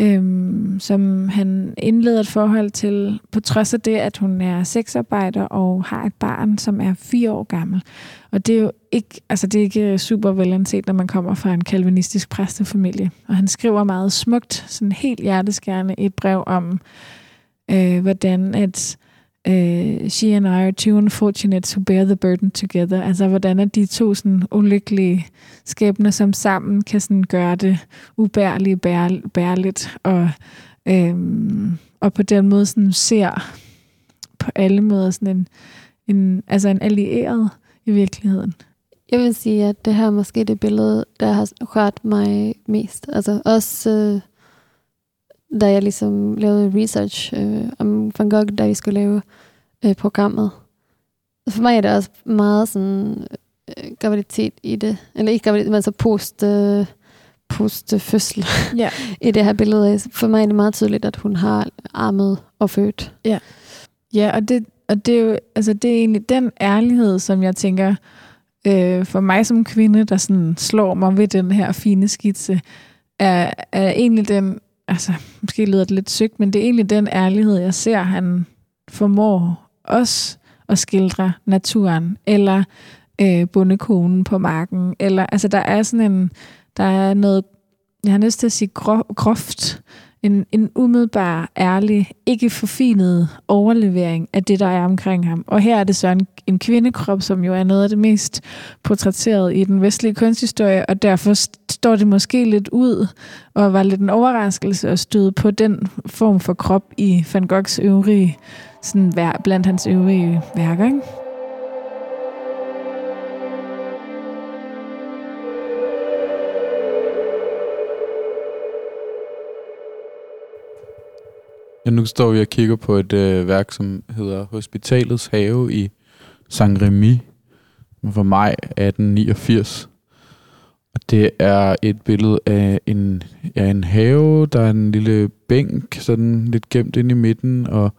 øhm, som han indleder et forhold til, på trods af det, at hun er sexarbejder og har et barn, som er fire år gammel. Og det er jo ikke, altså det er ikke super velanset, når man kommer fra en kalvinistisk præstefamilie. Og han skriver meget smukt, sådan helt hjerteskærende, et brev om, øh, hvordan at uh, she and I are too unfortunate to bear the burden together. Altså, hvordan er de to sådan ulykkelige skæbner, som sammen kan sådan gøre det ubærligt, bær, bærligt, og, øhm, og på den måde sådan ser på alle måder sådan en, en, altså en allieret i virkeligheden. Jeg vil sige, at det her er måske det billede, der har rørt mig mest. Altså også øh, da jeg ligesom lavede research øh, om Van Gogh, da vi skulle lave øh, programmet. For mig er det også meget sådan øh, graviditet i det. Eller ikke graviditet, men så post, øh, post-fødsel ja. i det her billede. For mig er det meget tydeligt, at hun har armet og født. Ja, ja og, det, og det, er jo, altså, det er egentlig den ærlighed, som jeg tænker, øh, for mig som kvinde, der sådan slår mig ved den her fine skitse, er, er egentlig den altså, måske lyder det lidt sygt, men det er egentlig den ærlighed, jeg ser, han formår os at skildre naturen, eller øh, bondekonen på marken, eller, altså der er sådan en, der er noget, jeg har lyst til at sige groft, en, en umiddelbar, ærlig, ikke forfinet overlevering af det, der er omkring ham. Og her er det så en, en kvindekrop, som jo er noget af det mest portrætteret i den vestlige kunsthistorie, og derfor står det måske lidt ud, og var lidt en overraskelse at støde på den form for krop i Van Goghs øvrige, sådan, blandt hans øvrige værker. Ikke? Ja, nu står vi og kigger på et øh, værk, som hedder Hospitalets have i Saint-Remy fra maj 1889. Og det er et billede af en, ja, en have, der er en lille bænk, sådan lidt gemt ind i midten, og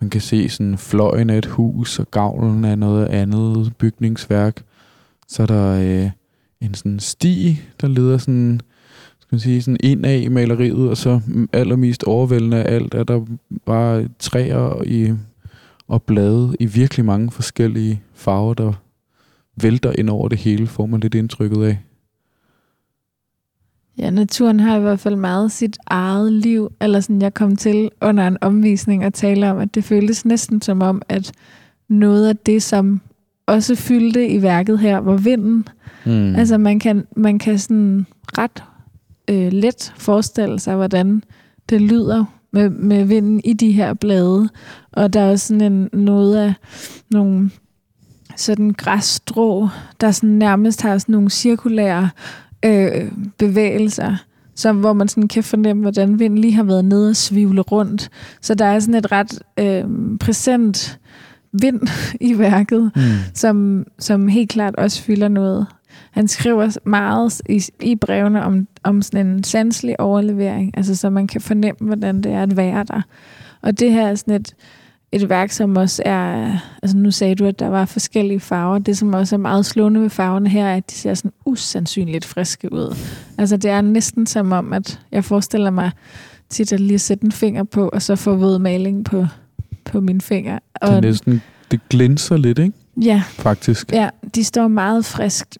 man kan se sådan fløjen af et hus, og gavlen af noget andet bygningsværk. Så er der øh, en sådan sti, der leder sådan man sige, sådan indad i maleriet, og så allermest overvældende af alt er der bare træer i, og blade i virkelig mange forskellige farver, der vælter ind over det hele, får man lidt indtrykket af. Ja, naturen har i hvert fald meget sit eget liv. Eller sådan, jeg kom til under en omvisning og tale om, at det føltes næsten som om, at noget af det, som også fyldte i værket her, var vinden. Mm. Altså man kan, man kan sådan ret øh, let forestille sig, hvordan det lyder med, med vinden i de her blade. Og der er også sådan en, noget af nogle sådan græsstrå, der sådan nærmest har sådan nogle cirkulære øh, bevægelser, som, hvor man sådan kan fornemme, hvordan vinden lige har været nede og svivle rundt. Så der er sådan et ret øh, præsent vind i værket, mm. som, som helt klart også fylder noget. Han skriver meget i, i brevene om, om sådan en sanselig overlevering, altså så man kan fornemme, hvordan det er at være der. Og det her er sådan et, et værk, som også er, altså nu sagde du, at der var forskellige farver. Det, som også er meget slående ved farverne her, er, at de ser sådan usandsynligt friske ud. Altså det er næsten som om, at jeg forestiller mig tit at lige sætte en finger på, og så få våd maling på, på mine fingre. Og, det er næsten, det glinser lidt, ikke? Ja. Faktisk. Ja, de står meget friskt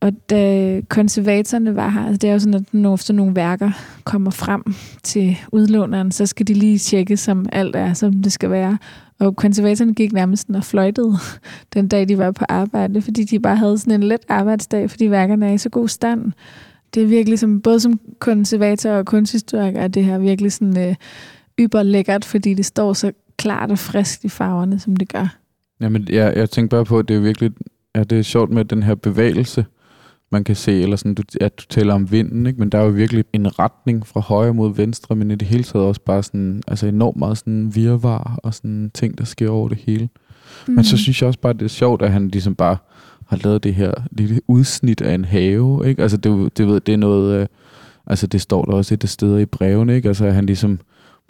og da konservatorerne var her, altså det er jo sådan, at når sådan nogle værker kommer frem til udlåneren, så skal de lige tjekke, som alt er, som det skal være. Og konservatorerne gik nærmest og fløjtede den dag, de var på arbejde, fordi de bare havde sådan en let arbejdsdag, fordi værkerne er i så god stand. Det er virkelig som, både som konservator og kunsthistoriker, er det her virkelig sådan øh, yber lækkert, fordi det står så klart og frisk i farverne, som det gør. Jamen, jeg, jeg tænker bare på, at det er virkelig ja, det er sjovt med den her bevægelse, man kan se, eller sådan, du, at du taler om vinden, ikke? men der er jo virkelig en retning fra højre mod venstre, men i det hele taget også bare sådan, altså enormt meget sådan virvar og sådan ting, der sker over det hele. Mm. Men så synes jeg også bare, det er sjovt, at han ligesom bare har lavet det her lille udsnit af en have, ikke? Altså det, det, ved, det er noget, øh, altså det står der også et af steder i brevene, ikke? Altså at han ligesom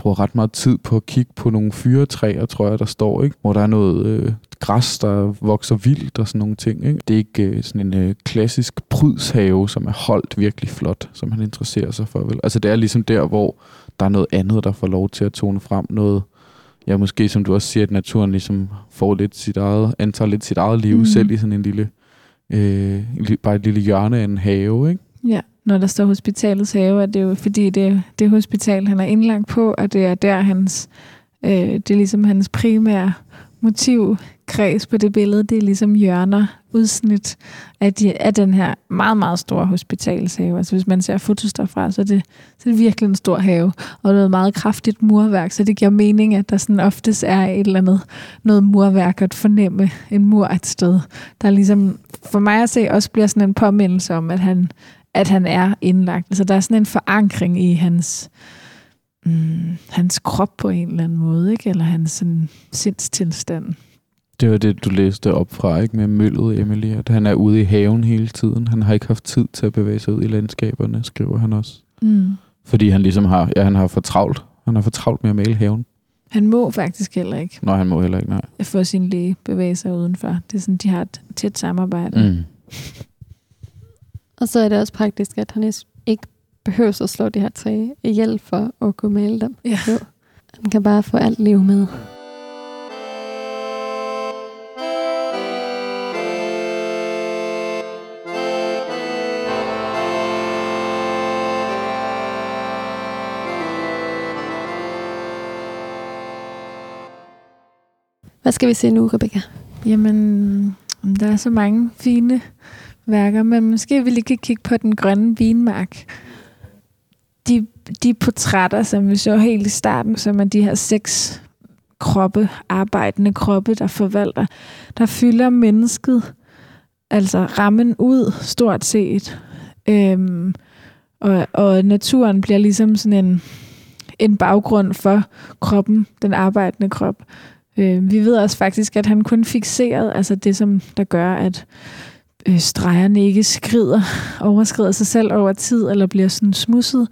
bruger ret meget tid på at kigge på nogle fyretræer, tror jeg, der står, ikke? Hvor der er noget øh, græs, der vokser vildt og sådan nogle ting, ikke? Det er ikke øh, sådan en øh, klassisk prydshave, som er holdt virkelig flot, som han interesserer sig for, vel? Altså det er ligesom der, hvor der er noget andet, der får lov til at tone frem, noget, ja, måske som du også siger, at naturen ligesom får lidt sit eget, antager lidt sit eget liv mm. selv i sådan en lille, øh, bare et lille hjørne af en have, ikke? Ja, når der står hospitalets have, at det jo fordi, det er det hospital, han er indlagt på, og det er der hans, øh, det er ligesom hans primære motivkreds på det billede, det er ligesom hjørner, udsnit af, de, af den her meget, meget store hospitalshave. Altså hvis man ser fotos derfra, så er, det, så er det virkelig en stor have, og noget meget kraftigt murværk, så det giver mening, at der sådan oftest er et eller andet noget murværk at fornemme en mur et sted, der ligesom for mig at se også bliver sådan en påmindelse om, at han, at han er indlagt. Altså der er sådan en forankring i hans, mm, hans krop på en eller anden måde, ikke? eller hans sådan, sindstilstand. Det var det, du læste op fra, ikke med møllet, Emily, at han er ude i haven hele tiden. Han har ikke haft tid til at bevæge sig ud i landskaberne, skriver han også. Mm. Fordi han ligesom har, ja, han har for travlt. Han har for travlt med at male haven. Han må faktisk heller ikke. Nej, han må heller ikke, nej. Få sin læge bevæge sig udenfor. Det er sådan, de har et tæt samarbejde. Mm. Og så er det også praktisk, at han ikke behøver at slå det her træ ihjel for at kunne male dem. Ja. Jo. Han kan bare få alt liv med. Hvad skal vi se nu, Rebecca? Jamen, der er så mange fine værker, men måske vi lige kan kigge på den grønne vinmark. De, de portrætter, som vi så helt i starten, som er de her seks kroppe, arbejdende kroppe, der forvalter, der fylder mennesket, altså rammen ud stort set. Øhm, og, og naturen bliver ligesom sådan en, en baggrund for kroppen, den arbejdende krop. Øh, vi ved også faktisk, at han kun fixerede altså det som der gør, at øh, stregerne ikke skrider, overskrider sig selv over tid, eller bliver sådan smusset,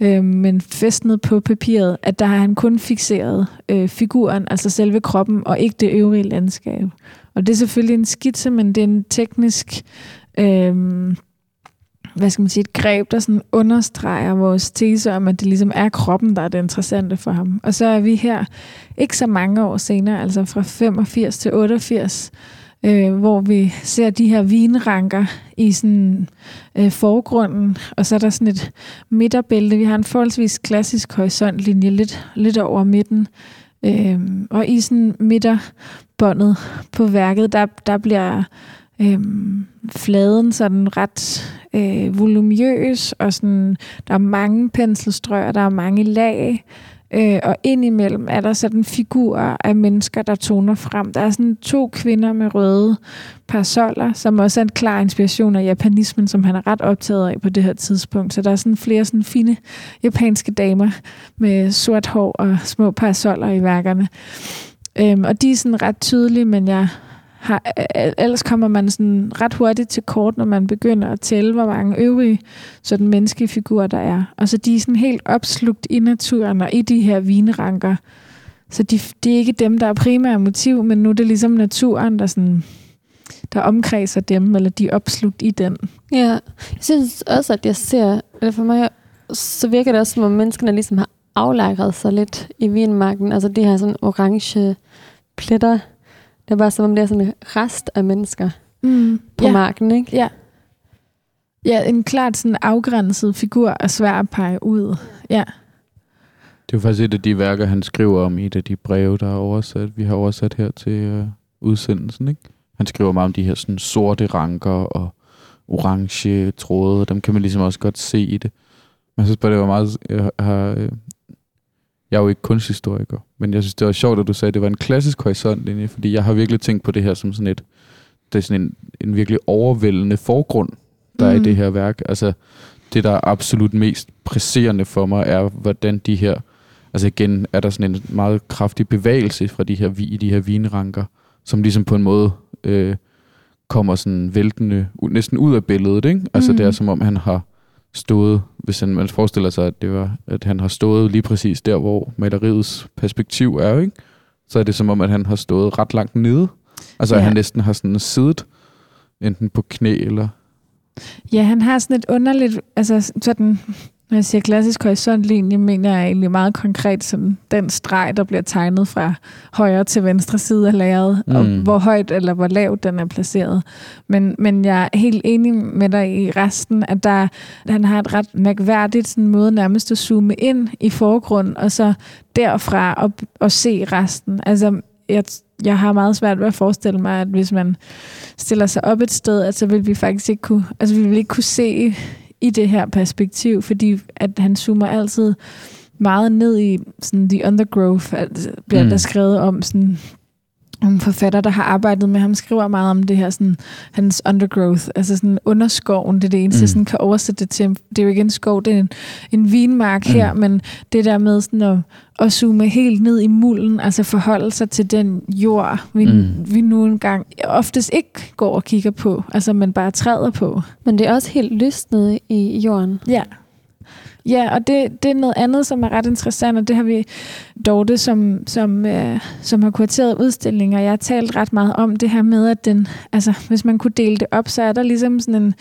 øh, men festnet på papiret, at der har han kun fixeret øh, figuren, altså selve kroppen, og ikke det øvrige landskab. Og det er selvfølgelig en skitse, men det er en teknisk, øh, hvad skal man sige, et greb, der sådan understreger vores tese om, at det ligesom er kroppen, der er det interessante for ham. Og så er vi her ikke så mange år senere, altså fra 85 til 88, øh, hvor vi ser de her vinranker i sådan øh, forgrunden, og så er der sådan et midterbælte. Vi har en forholdsvis klassisk horisontlinje lidt, lidt over midten, øh, og i sådan midterbåndet på værket, der, der bliver øh, fladen sådan ret øh, volumøs, og sådan, der er mange penselstrøg, der er mange lag, Øh, og indimellem er der sådan figurer af mennesker, der toner frem. Der er sådan to kvinder med røde parasoller, som også er en klar inspiration af japanismen, som han er ret optaget af på det her tidspunkt. Så der er sådan flere sådan fine japanske damer med sort hår og små parasoller i værkerne. Øhm, og de er sådan ret tydelige, men jeg har, ellers kommer man sådan ret hurtigt til kort, når man begynder at tælle, hvor mange øvrige sådan menneskelige figurer der er. Og så de er sådan helt opslugt i naturen og i de her vinranker. Så de, det er ikke dem, der er primære motiv, men nu er det ligesom naturen, der sådan der omkredser dem, eller de er opslugt i den. Ja, jeg synes også, at jeg ser, eller for mig, så virker det også, som om menneskene ligesom har aflagret sig lidt i vinmarken. Altså de her sådan orange pletter, det er bare som om det er sådan en rest af mennesker mm. på ja. marken, ikke? Ja. Ja, en klart sådan afgrænset figur er svær at pege ud. Ja. Det er jo faktisk et af de værker, han skriver om i et af de breve, der er oversat. Vi har oversat her til øh, udsendelsen, ikke? Han skriver meget om de her sådan sorte ranker og orange tråde. Dem kan man ligesom også godt se i det. Men jeg synes bare, det var meget... Jeg, har, øh, jeg er jo ikke kunsthistoriker, men jeg synes, det var sjovt, at du sagde, at det var en klassisk horisontlinje, fordi jeg har virkelig tænkt på det her som sådan et... Det er sådan en, en virkelig overvældende forgrund, der mm. er i Mm. det her værk. Altså, det, der er absolut mest presserende for mig, er, hvordan de her... Altså igen, er der sådan en meget kraftig bevægelse fra de her, i de her vinranker, som ligesom på en måde øh, kommer sådan væltende, næsten ud af billedet, ikke? Altså Mhm. det er som om, han har stået, hvis man forestiller sig, at, det var, at han har stået lige præcis der, hvor maleriets perspektiv er, ikke? Så er det som om, at han har stået ret langt nede. Altså Ja. at han næsten har sådan siddet, enten på knæ eller... Ja, han har sådan et underligt, altså sådan, når jeg siger klassisk horisontlinje, mener jeg egentlig meget konkret sådan den streg, der bliver tegnet fra højre til venstre side af lærredet, mm. og hvor højt eller hvor lavt den er placeret. Men, men jeg er helt enig med dig i resten, at der, han har et ret mærkværdigt sådan måde nærmest at zoome ind i forgrund, og så derfra op, og se resten. Altså, jeg, jeg har meget svært ved at forestille mig, at hvis man stiller sig op et sted, at så vil vi faktisk ikke kunne, altså vi vil ikke kunne se i det her perspektiv, fordi at han zoomer altid meget ned i sådan the undergrowth, at, bliver mm. Der skrevet om sådan en forfatter, der har arbejdet med ham, skriver meget om det her, sådan, hans undergrowth, altså sådan underskoven, det er det eneste, mm. Sådan kan oversætte det til. Det er jo ikke en skov, det er en, en vinmark Mm. her, men det der med sådan at, at zoome helt ned i mulden, altså forholde sig til den jord, vi, mm. Vi nu engang oftest ikke går og kigger på, altså man bare træder på. Men det er også helt lyst nede i jorden. Ja. Ja, og det, det er noget andet, som er ret interessant, og det har vi Dorte, som, som, øh, som har kurateret udstillinger. Jeg har talt ret meget om det her med, at den, altså, hvis man kunne dele det op, så er der ligesom sådan en,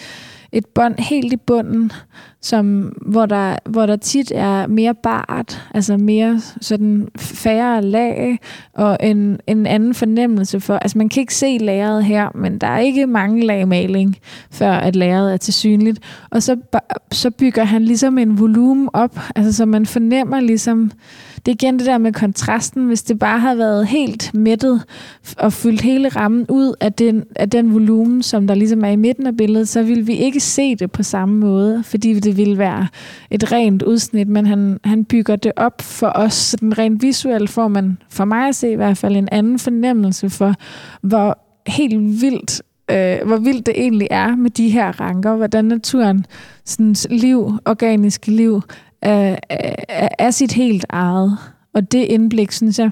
et bånd helt i bunden, som, hvor, der, hvor der tit er mere bart, altså mere sådan færre lag, og en, en anden fornemmelse for, altså man kan ikke se lageret her, men der er ikke mange lag maling, før at lageret er til synligt. Og så, så bygger han ligesom en volumen op, altså så man fornemmer ligesom, det er igen det der med kontrasten, hvis det bare havde været helt mættet og fyldt hele rammen ud af den, af den volumen, som der ligesom er i midten af billedet, så ville vi ikke se det på samme måde, fordi det ville være et rent udsnit, men han, han bygger det op for os, så den rent visuelt får man, for mig at se i hvert fald, en anden fornemmelse for, hvor helt vildt øh, hvor vildt det egentlig er med de her ranker, hvordan naturen sådan, liv, organiske liv, af, er, af sit helt eget. Og det indblik, synes jeg,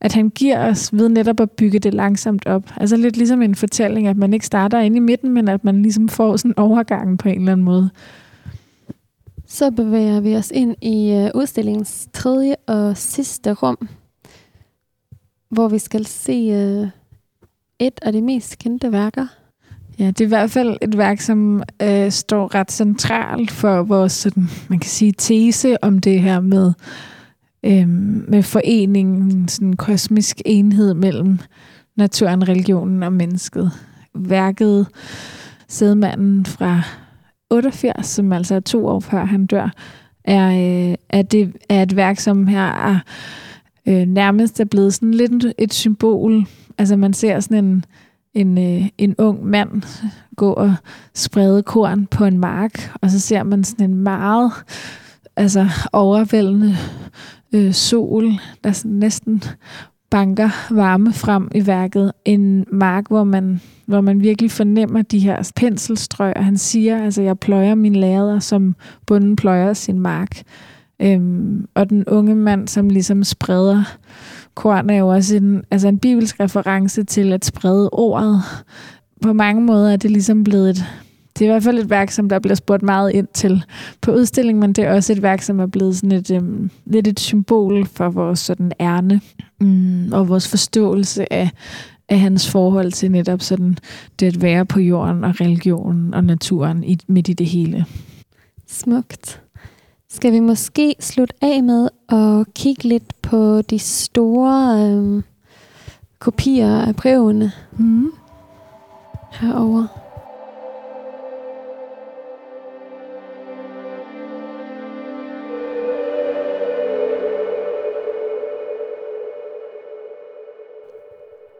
at han giver os ved netop at bygge det langsomt op. Altså lidt ligesom en fortælling, at man ikke starter inde i midten, men at man ligesom får sådan overgangen på en eller anden måde. Så bevæger vi os ind i udstillingens tredje og sidste rum, hvor vi skal se et af de mest kendte værker. Ja, det er i hvert fald et værk, som øh, står ret centralt for vores, sådan, man kan sige, tese om det her med, øh, med foreningen, sådan en kosmisk enhed mellem naturen, religionen og mennesket. Værket Sædmanden fra 88, som altså er to år før han dør, er, øh, er, det, er et værk, som her er øh, nærmest er blevet sådan lidt et symbol. Altså man ser sådan en, en, øh, en ung mand gå og sprede korn på en mark, og så ser man sådan en meget altså overvældende øh, sol, der sådan næsten banker varme frem i værket. En mark, hvor man, hvor man virkelig fornemmer de her penselstrøg, og han siger, altså jeg pløjer mine lader, som bunden pløjer sin mark. Øhm, og den unge mand, som ligesom spreder korn, er jo også en, altså en bibelsk reference til at sprede ordet. På mange måder er det ligesom blevet et, det er i hvert fald et værk, som der bliver spurgt meget ind til på udstillingen, men det er også et værk, som er blevet sådan et, øhm, lidt et symbol for vores sådan ærne mm, og vores forståelse af, af hans forhold til netop sådan det at være på jorden og religionen og naturen i, midt i det hele. Smukt. Skal vi måske slutte af med at kigge lidt på de store øh, kopier af brevene mm. herover.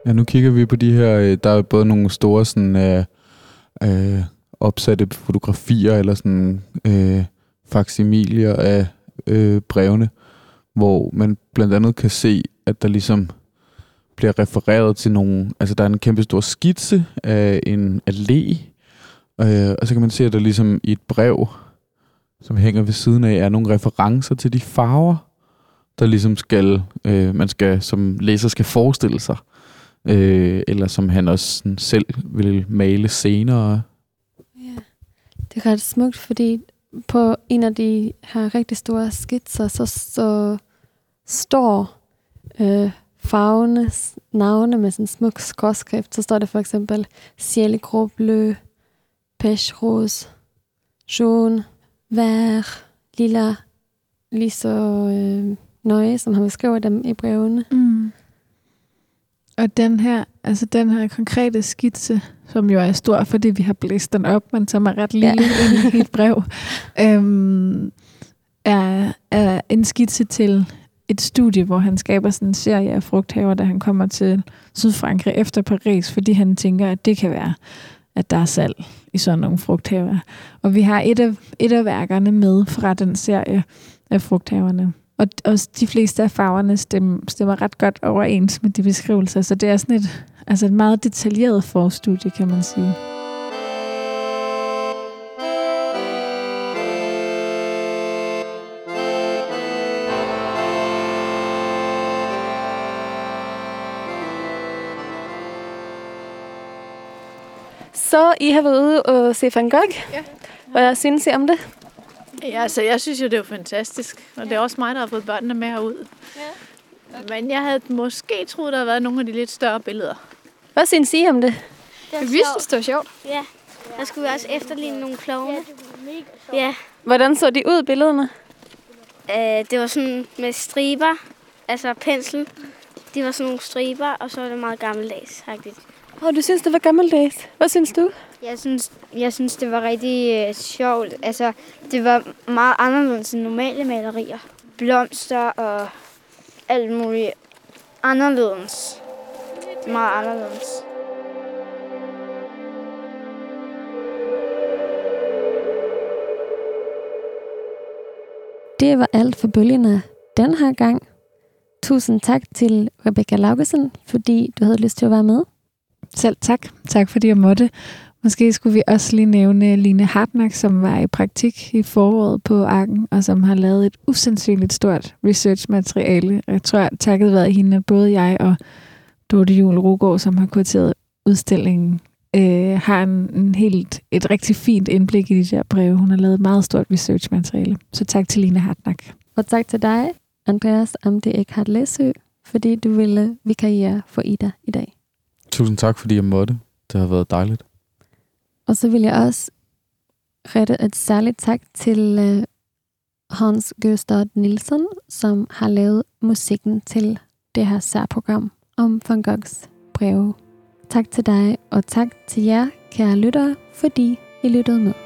Ja, nu kigger vi på de her, øh, der er både nogle store sådan, øh, øh, opsatte fotografier, eller sådan øh, faksimilier af øh, brevene, hvor man blandt andet kan se, at der ligesom bliver refereret til nogle, altså der er en kæmpe stor skitse af en allé, øh, og så kan man se, at der ligesom i et brev, som hænger ved siden af, er nogle referencer til de farver, der ligesom skal, øh, man skal som læser skal forestille sig, øh, eller som han også sådan selv vil male senere. Ja. Det er ret smukt, fordi på en af de her rigtig store skitser, så, så står øh, farvenes navne med sådan en smuk skråskrift. Så står det for eksempel Ciel Blø, Pêche Rose, Jaune, Vær, Lilla, lige så øh, nøje, som han beskriver dem i brevene. Mm. Og den her, altså den her konkrete skitse, som jo er stor, fordi vi har blæst den op, men som er ret lille ja. i et brev, øhm, er, er en skitse til et studie, hvor han skaber sådan en serie af frugthaver, da han kommer til Sydfrankrig efter Paris, fordi han tænker, at det kan være, at der er salg i sådan nogle frugthaver. Og vi har et af, et af værkerne med fra den serie af frugthaverne. Og, og de fleste af farverne stemmer, stemmer ret godt overens med de beskrivelser, så det er sådan et, altså et meget detaljeret forstudie, kan man sige. Så I har været ude og se Van Gogh. Ja. Hvad synes I om det? Ja, altså jeg synes jo, det er fantastisk. Og det er også mig, der har fået børnene med herud. Ja. Men jeg havde måske troet, der havde været nogle af de lidt større billeder. Hvad synes I om det? Det vi synes, det var sjovt. Ja, der skulle vi også efterligne nogle klovne. Ja. Hvordan så de ud, billederne? Uh, det var sådan med striber, altså pensel. De var sådan nogle striber, og så var det meget gammeldags. Åh, oh, du synes, det var gammeldags. Hvad synes du? Jeg synes, jeg synes det var rigtig øh, sjovt. Altså, det var meget anderledes end normale malerier. Blomster og alt muligt anderledes. Meget anderledes. Det var alt for bølgerne den her gang. Tusind tak til Rebecca Laugesen, fordi du havde lyst til at være med. Selv tak. Tak fordi jeg måtte. Måske skulle vi også lige nævne Line Hartmark, som var i praktik i foråret på Arken, og som har lavet et usandsynligt stort researchmateriale. Jeg tror, takket være hende, både jeg og Dorte Jule Rugård, som har kurateret udstillingen, øh, har en, en helt, et rigtig fint indblik i de der breve. Hun har lavet et meget stort researchmateriale. Så tak til Line Hartmark. Og tak til dig, Andreas Amde Eckhart Læsø, fordi du ville vikariere for Ida i dag. Tusind tak, fordi jeg måtte. Det har været dejligt. Og så vil jeg også rette et særligt tak til øh, Hans Gøstad Nielsen, som har lavet musikken til det her særprogram om Van Goghs breve. Tak til dig, og tak til jer, kære lyttere, fordi I lyttede med.